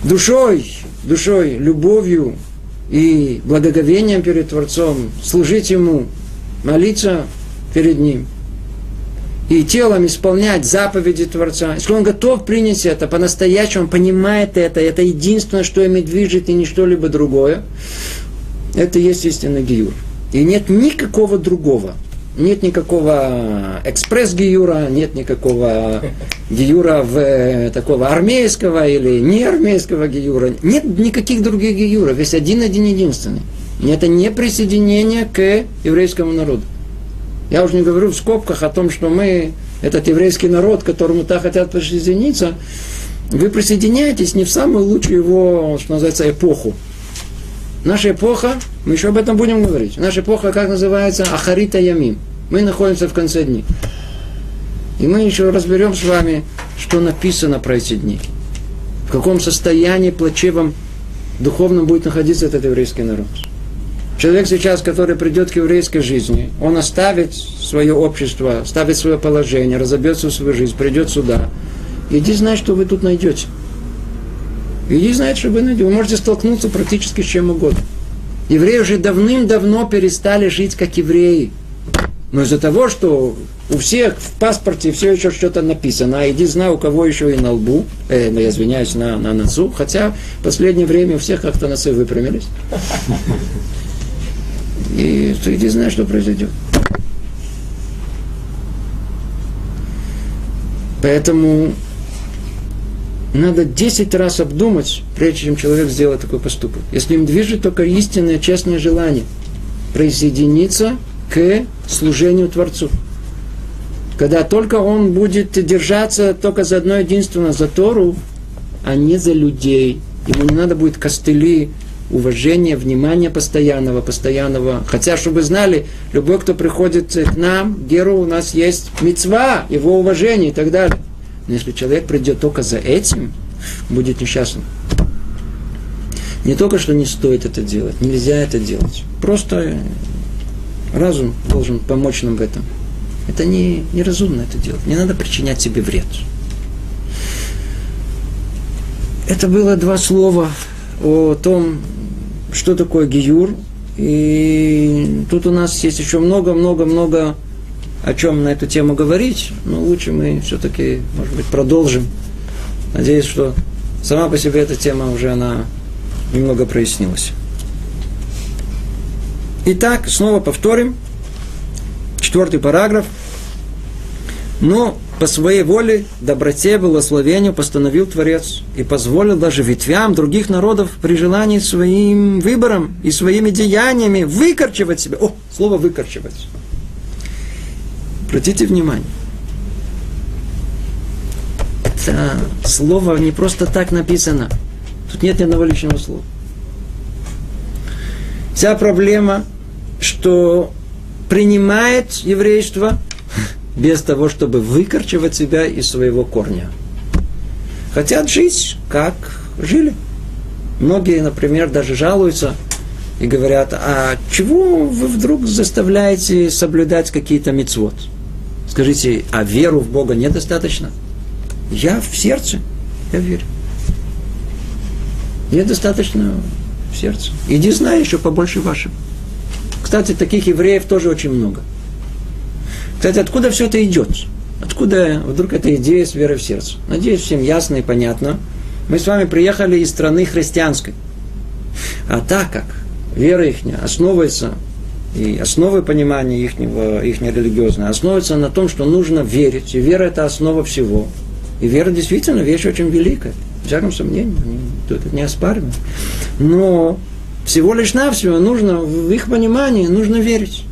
душой, душой, любовью, и благоговением перед Творцом, служить Ему, молиться перед Ним, и телом исполнять заповеди Творца. Если он готов принять это, по-настоящему он понимает это, это единственное, что ими движет, и не что-либо другое, это есть истинный гиюр. И нет никакого другого нет никакого экспресс-гиюра, нет никакого гиюра в, э, такого армейского или не армейского гиюра. Нет никаких других гиюров, есть один-один единственный. Это не присоединение к еврейскому народу. Я уже не говорю в скобках о том, что мы, этот еврейский народ, которому так хотят присоединиться, вы присоединяетесь не в самую лучшую его, что называется, эпоху. Наша эпоха, мы еще об этом будем говорить, наша эпоха, как называется, Ахарита Ямим. Мы находимся в конце дней. И мы еще разберем с вами, что написано про эти дни. В каком состоянии плачевом духовном будет находиться этот еврейский народ. Человек сейчас, который придет к еврейской жизни, он оставит свое общество, оставит свое положение, разобьется в свою жизнь, придет сюда. Иди знать, что вы тут найдете. Иди знать, что вы найдете. Вы можете столкнуться практически с чем угодно. Евреи уже давным-давно перестали жить как евреи. Но из-за того, что у всех в паспорте все еще что-то написано, а иди знай, у кого еще и на лбу, э, ну, я извиняюсь, на, на носу, хотя в последнее время у всех как-то носы выпрямились. И ты иди знай, что произойдет. Поэтому надо 10 раз обдумать, прежде чем человек сделает такой поступок. Если им движет только истинное, честное желание присоединиться к служению Творцу. Когда только он будет держаться только за одно единственное, за Тору, а не за людей. Ему не надо будет костыли, уважения, внимания постоянного, постоянного. Хотя, чтобы вы знали, любой, кто приходит к нам, Геру, у нас есть мецва, его уважение и так далее. Но если человек придет только за этим, будет несчастным. Не только что не стоит это делать, нельзя это делать. Просто Разум должен помочь нам в этом. Это не, неразумно это делать. Не надо причинять себе вред. Это было два слова о том, что такое гиюр. И тут у нас есть еще много-много-много о чем на эту тему говорить, но лучше мы все-таки, может быть, продолжим. Надеюсь, что сама по себе эта тема уже она немного прояснилась. Итак, снова повторим. Четвертый параграф. Но по своей воле, доброте, благословению постановил Творец и позволил даже ветвям других народов при желании своим выбором и своими деяниями выкорчевать себя. О, слово выкорчевать. Обратите внимание. Это слово не просто так написано. Тут нет ни одного лишнего слова. Вся проблема, что принимает еврейство без того, чтобы выкорчевать себя из своего корня. Хотят жить, как жили. Многие, например, даже жалуются и говорят, а чего вы вдруг заставляете соблюдать какие-то мецвод? Скажите, а веру в Бога недостаточно? Я в сердце, я верю. Недостаточно в сердце. Иди знай еще побольше вашего. Кстати, таких евреев тоже очень много. Кстати, откуда все это идет? Откуда вдруг эта идея с верой в сердце? Надеюсь, всем ясно и понятно. Мы с вами приехали из страны христианской. А так как вера их основывается, и основы понимания их, их религиозной, основывается на том, что нужно верить. И вера – это основа всего. И вера действительно вещь очень великая всяком сомнении, это не оспариваем. Но всего лишь навсего нужно, в их понимании, нужно верить.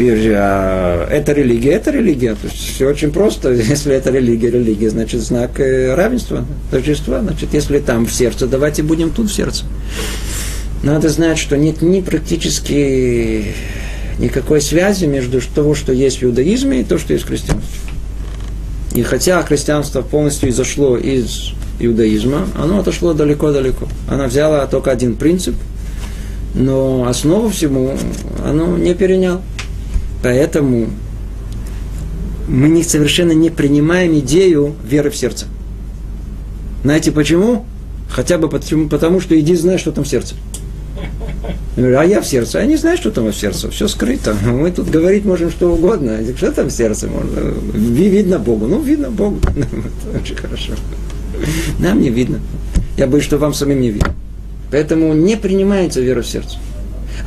Теперь, а, это религия, это религия. То есть все очень просто. Если это религия, религия, значит знак э, равенства, торжества. Значит, если там в сердце, давайте будем тут в сердце. Надо знать, что нет ни практически никакой связи между того, что есть в иудаизме, и то, что есть в христианстве. И хотя христианство полностью изошло из иудаизма, оно отошло далеко-далеко. Она взяла только один принцип, но основу всему оно не перенял. Поэтому мы не, совершенно не принимаем идею веры в сердце. Знаете почему? Хотя бы потому, потому что иди знай, что там в сердце. А я в сердце. А не знаю, что там в сердце. Все скрыто. Мы тут говорить можем что угодно. Что там в сердце? Можно... Видно Богу. Ну, видно Богу. Очень хорошо. Нам не видно. Я боюсь, что вам самим не видно. Поэтому не принимается вера в сердце.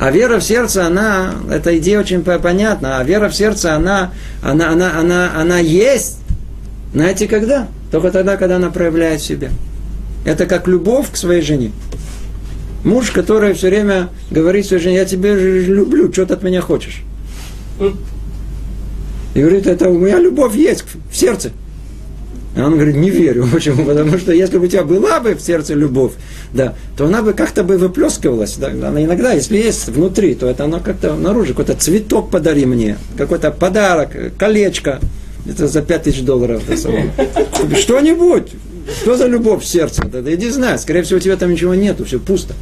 А вера в сердце, она, эта идея очень понятна, а вера в сердце, она, она, она, она, она есть. Знаете, когда? Только тогда, когда она проявляет себя. Это как любовь к своей жене. Муж, который все время говорит своей жене, я тебя люблю, что ты от меня хочешь? И говорит, это у меня любовь есть в сердце. А он говорит, не верю. Почему? Потому что если бы у тебя была бы в сердце любовь, да, то она бы как-то бы выплескивалась. Да? Она иногда, если есть внутри, то это оно как-то наружу. Какой-то цветок подари мне, какой-то подарок, колечко. Это за пять тысяч долларов. Что-нибудь. Что за любовь в сердце? Да, иди знай. Скорее всего, у тебя там ничего нету, все пусто.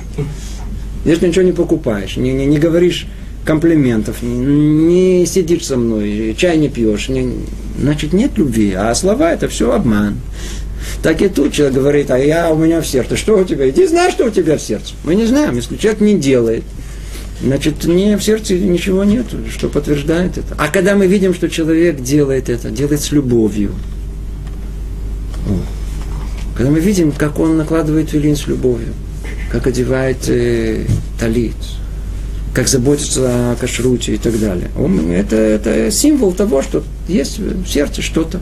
Если ничего не покупаешь, не, не, не говоришь комплиментов, не, сидишь со мной, чай не пьешь, не, значит нет любви, а слова это все обман. Так и тут человек говорит, а я у меня в сердце. Что у тебя? Иди знаешь, что у тебя в сердце. Мы не знаем, если человек не делает, значит, не в сердце ничего нет, что подтверждает это. А когда мы видим, что человек делает это, делает с любовью, когда мы видим, как он накладывает вилин с любовью, как одевает э, талит, как заботится о кашруте и так далее. Он, это, это символ того, что есть в сердце что-то.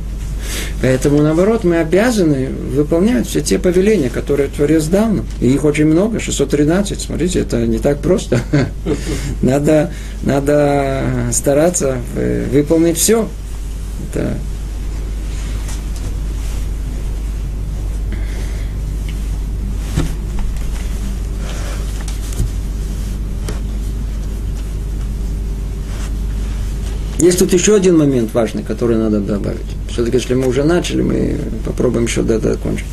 Поэтому, наоборот, мы обязаны выполнять все те повеления, которые Творец дал нам. И их очень много, 613. Смотрите, это не так просто. Надо, надо стараться э, выполнить все. Это Есть тут еще один момент важный, который надо добавить. Все-таки, если мы уже начали, мы попробуем еще до закончить.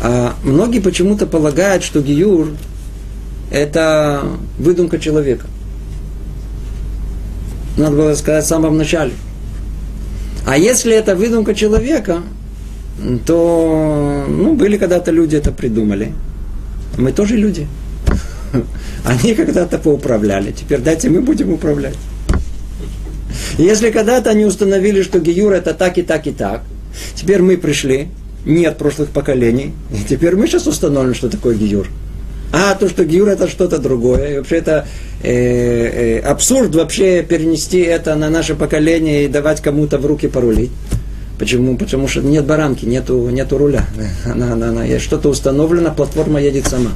А многие почему-то полагают, что гиюр – это выдумка человека. Надо было сказать в самом начале. А если это выдумка человека, то ну, были когда-то люди это придумали. Мы тоже люди. Они когда-то поуправляли. Теперь дайте мы будем управлять. Если когда-то они установили, что Гиюр это так и так и так, теперь мы пришли, нет прошлых поколений, и теперь мы сейчас установим, что такое Гиюр. А то, что Гиюр это что-то другое. И вообще это э, э, абсурд вообще перенести это на наше поколение и давать кому-то в руки порулить. Почему? Потому что нет баранки, нету, нету руля. Она, она, она, что-то установлено, платформа едет сама.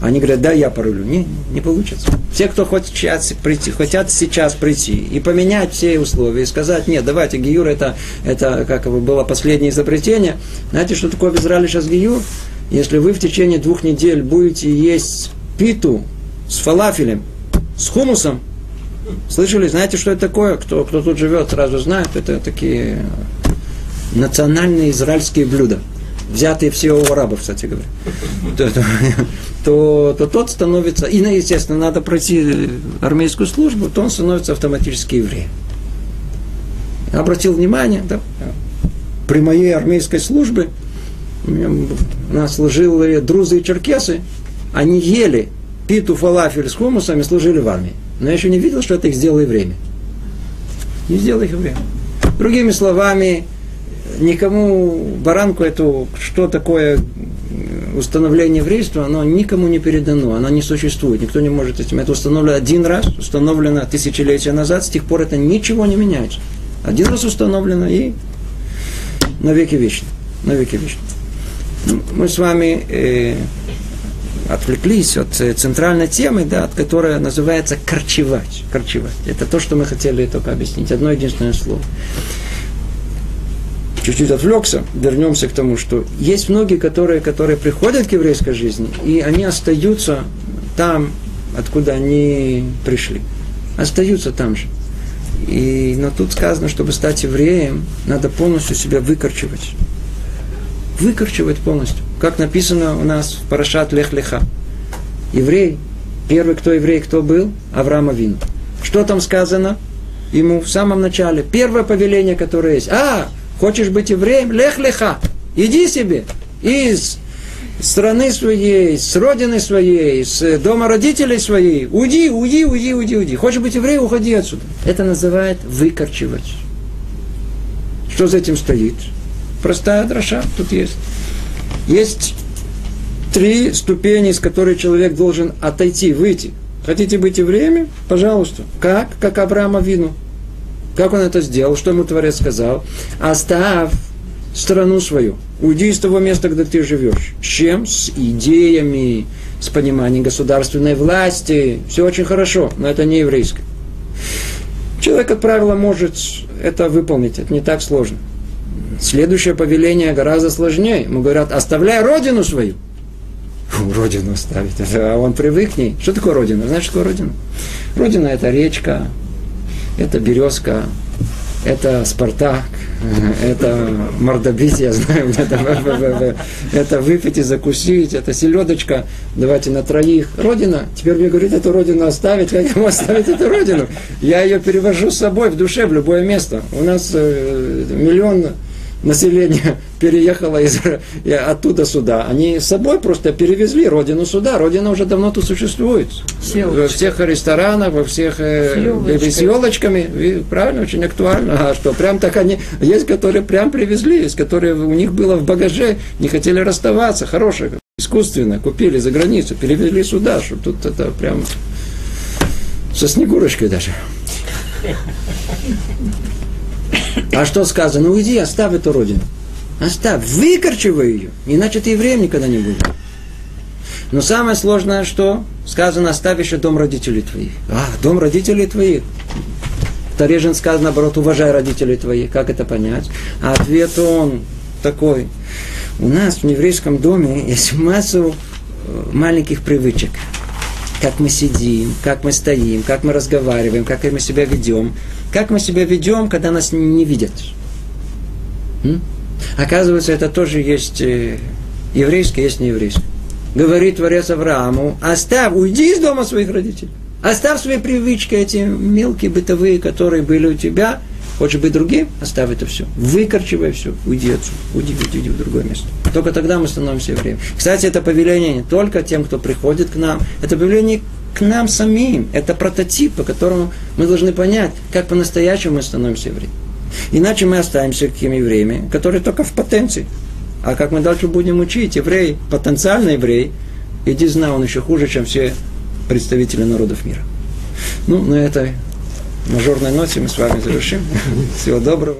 Они говорят, да, я порулю. Не, не получится. Все, кто хочет сейчас прийти, хотят сейчас прийти и поменять все условия, и сказать, нет, давайте, Гиюр это, это как было последнее изобретение. Знаете, что такое в Израиле сейчас Гиюр? Если вы в течение двух недель будете есть питу с фалафелем, с хумусом, слышали, знаете, что это такое? Кто, кто тут живет, сразу знает, это такие национальные израильские блюда взятые все у арабов, кстати говоря, то, то, то тот становится, и, ну, естественно, надо пройти армейскую службу, то он становится автоматически евреем. Обратил внимание, да, при моей армейской службе нас служили друзы и черкесы, они ели питу, фалафель с хумусом и служили в армии. Но я еще не видел, что это их сделало время. Не сделало их время. Другими словами, никому баранку эту, что такое установление еврейства, оно никому не передано, оно не существует, никто не может этим. Это установлено один раз, установлено тысячелетия назад, с тех пор это ничего не меняется. Один раз установлено и на веки вечны. На веки вечны. Ну, мы с вами э, отвлеклись от э, центральной темы, да, от которой называется корчевать. Корчевать. Это то, что мы хотели только объяснить. Одно единственное слово чуть-чуть отвлекся, вернемся к тому, что есть многие, которые, которые приходят к еврейской жизни, и они остаются там, откуда они пришли. Остаются там же. И, но тут сказано, чтобы стать евреем, надо полностью себя выкорчевать. Выкорчевать полностью. Как написано у нас в Парашат Лех Леха. Еврей, первый кто еврей, кто был? Авраам Авин. Что там сказано? Ему в самом начале. Первое повеление, которое есть. А, Хочешь быть евреем? Лех леха. Иди себе из страны своей, с родины своей, с дома родителей своей. Уйди, уйди, уйди, уйди, уйди. Хочешь быть евреем? Уходи отсюда. Это называют выкорчевать. Что за этим стоит? Простая дроша тут есть. Есть три ступени, с которой человек должен отойти, выйти. Хотите быть евреями? Пожалуйста. Как? Как Авраама Вину. Как он это сделал? Что ему Творец сказал? Оставь страну свою. Уйди из того места, где ты живешь. С чем? С идеями, с пониманием государственной власти. Все очень хорошо, но это не еврейское. Человек, как правило, может это выполнить. Это не так сложно. Следующее повеление гораздо сложнее. Ему говорят, оставляй родину свою. Фу, родину оставить. А он привык к ней. Что такое родина? Знаешь, что такое родина? Родина – это речка, это березка, это Спартак, это мордобить, я знаю, это, это выпить и закусить, это селедочка, давайте на троих. Родина, теперь мне говорит, эту родину оставить, как ему оставить эту родину? Я ее перевожу с собой в душе, в любое место. У нас э, миллион население переехало из, оттуда сюда. Они с собой просто перевезли родину сюда. Родина уже давно тут существует. Селочка. Во всех ресторанах, во всех э, с елочками. Правильно, очень актуально. А что, прям так они... Есть, которые прям привезли, есть, которые у них было в багаже, не хотели расставаться. Хорошие, искусственно купили за границу, перевезли сюда. Что тут это прям со Снегурочкой даже. А что сказано? Уйди, оставь эту родину. Оставь, выкорчивай ее, иначе ты евреем никогда не будешь. Но самое сложное, что сказано, оставь еще дом родителей твоих. А, дом родителей твоих. В Таре сказано, наоборот, уважай родителей твоих. Как это понять? А ответ он такой. У нас в еврейском доме есть массу э, маленьких привычек. Как мы сидим, как мы стоим, как мы разговариваем, как мы себя ведем. Как мы себя ведем, когда нас не видят? М? Оказывается, это тоже есть э, еврейское, есть нееврейское. Говорит Творец Аврааму, оставь, уйди из дома своих родителей. Оставь свои привычки, эти мелкие бытовые, которые были у тебя. Хочешь быть другим? Оставь это все. Выкорчивай все. Уйди отсюда. Уйди, уйди, уйди в другое место. Только тогда мы становимся евреем. Кстати, это повеление не только тем, кто приходит к нам. Это повеление к нам самим. Это прототип, по которому мы должны понять, как по-настоящему мы становимся евреями. Иначе мы останемся такими евреями, которые только в потенции. А как мы дальше будем учить, еврей, потенциальный еврей, иди знай, он еще хуже, чем все представители народов мира. Ну, на этой мажорной ноте мы с вами завершим. Всего доброго.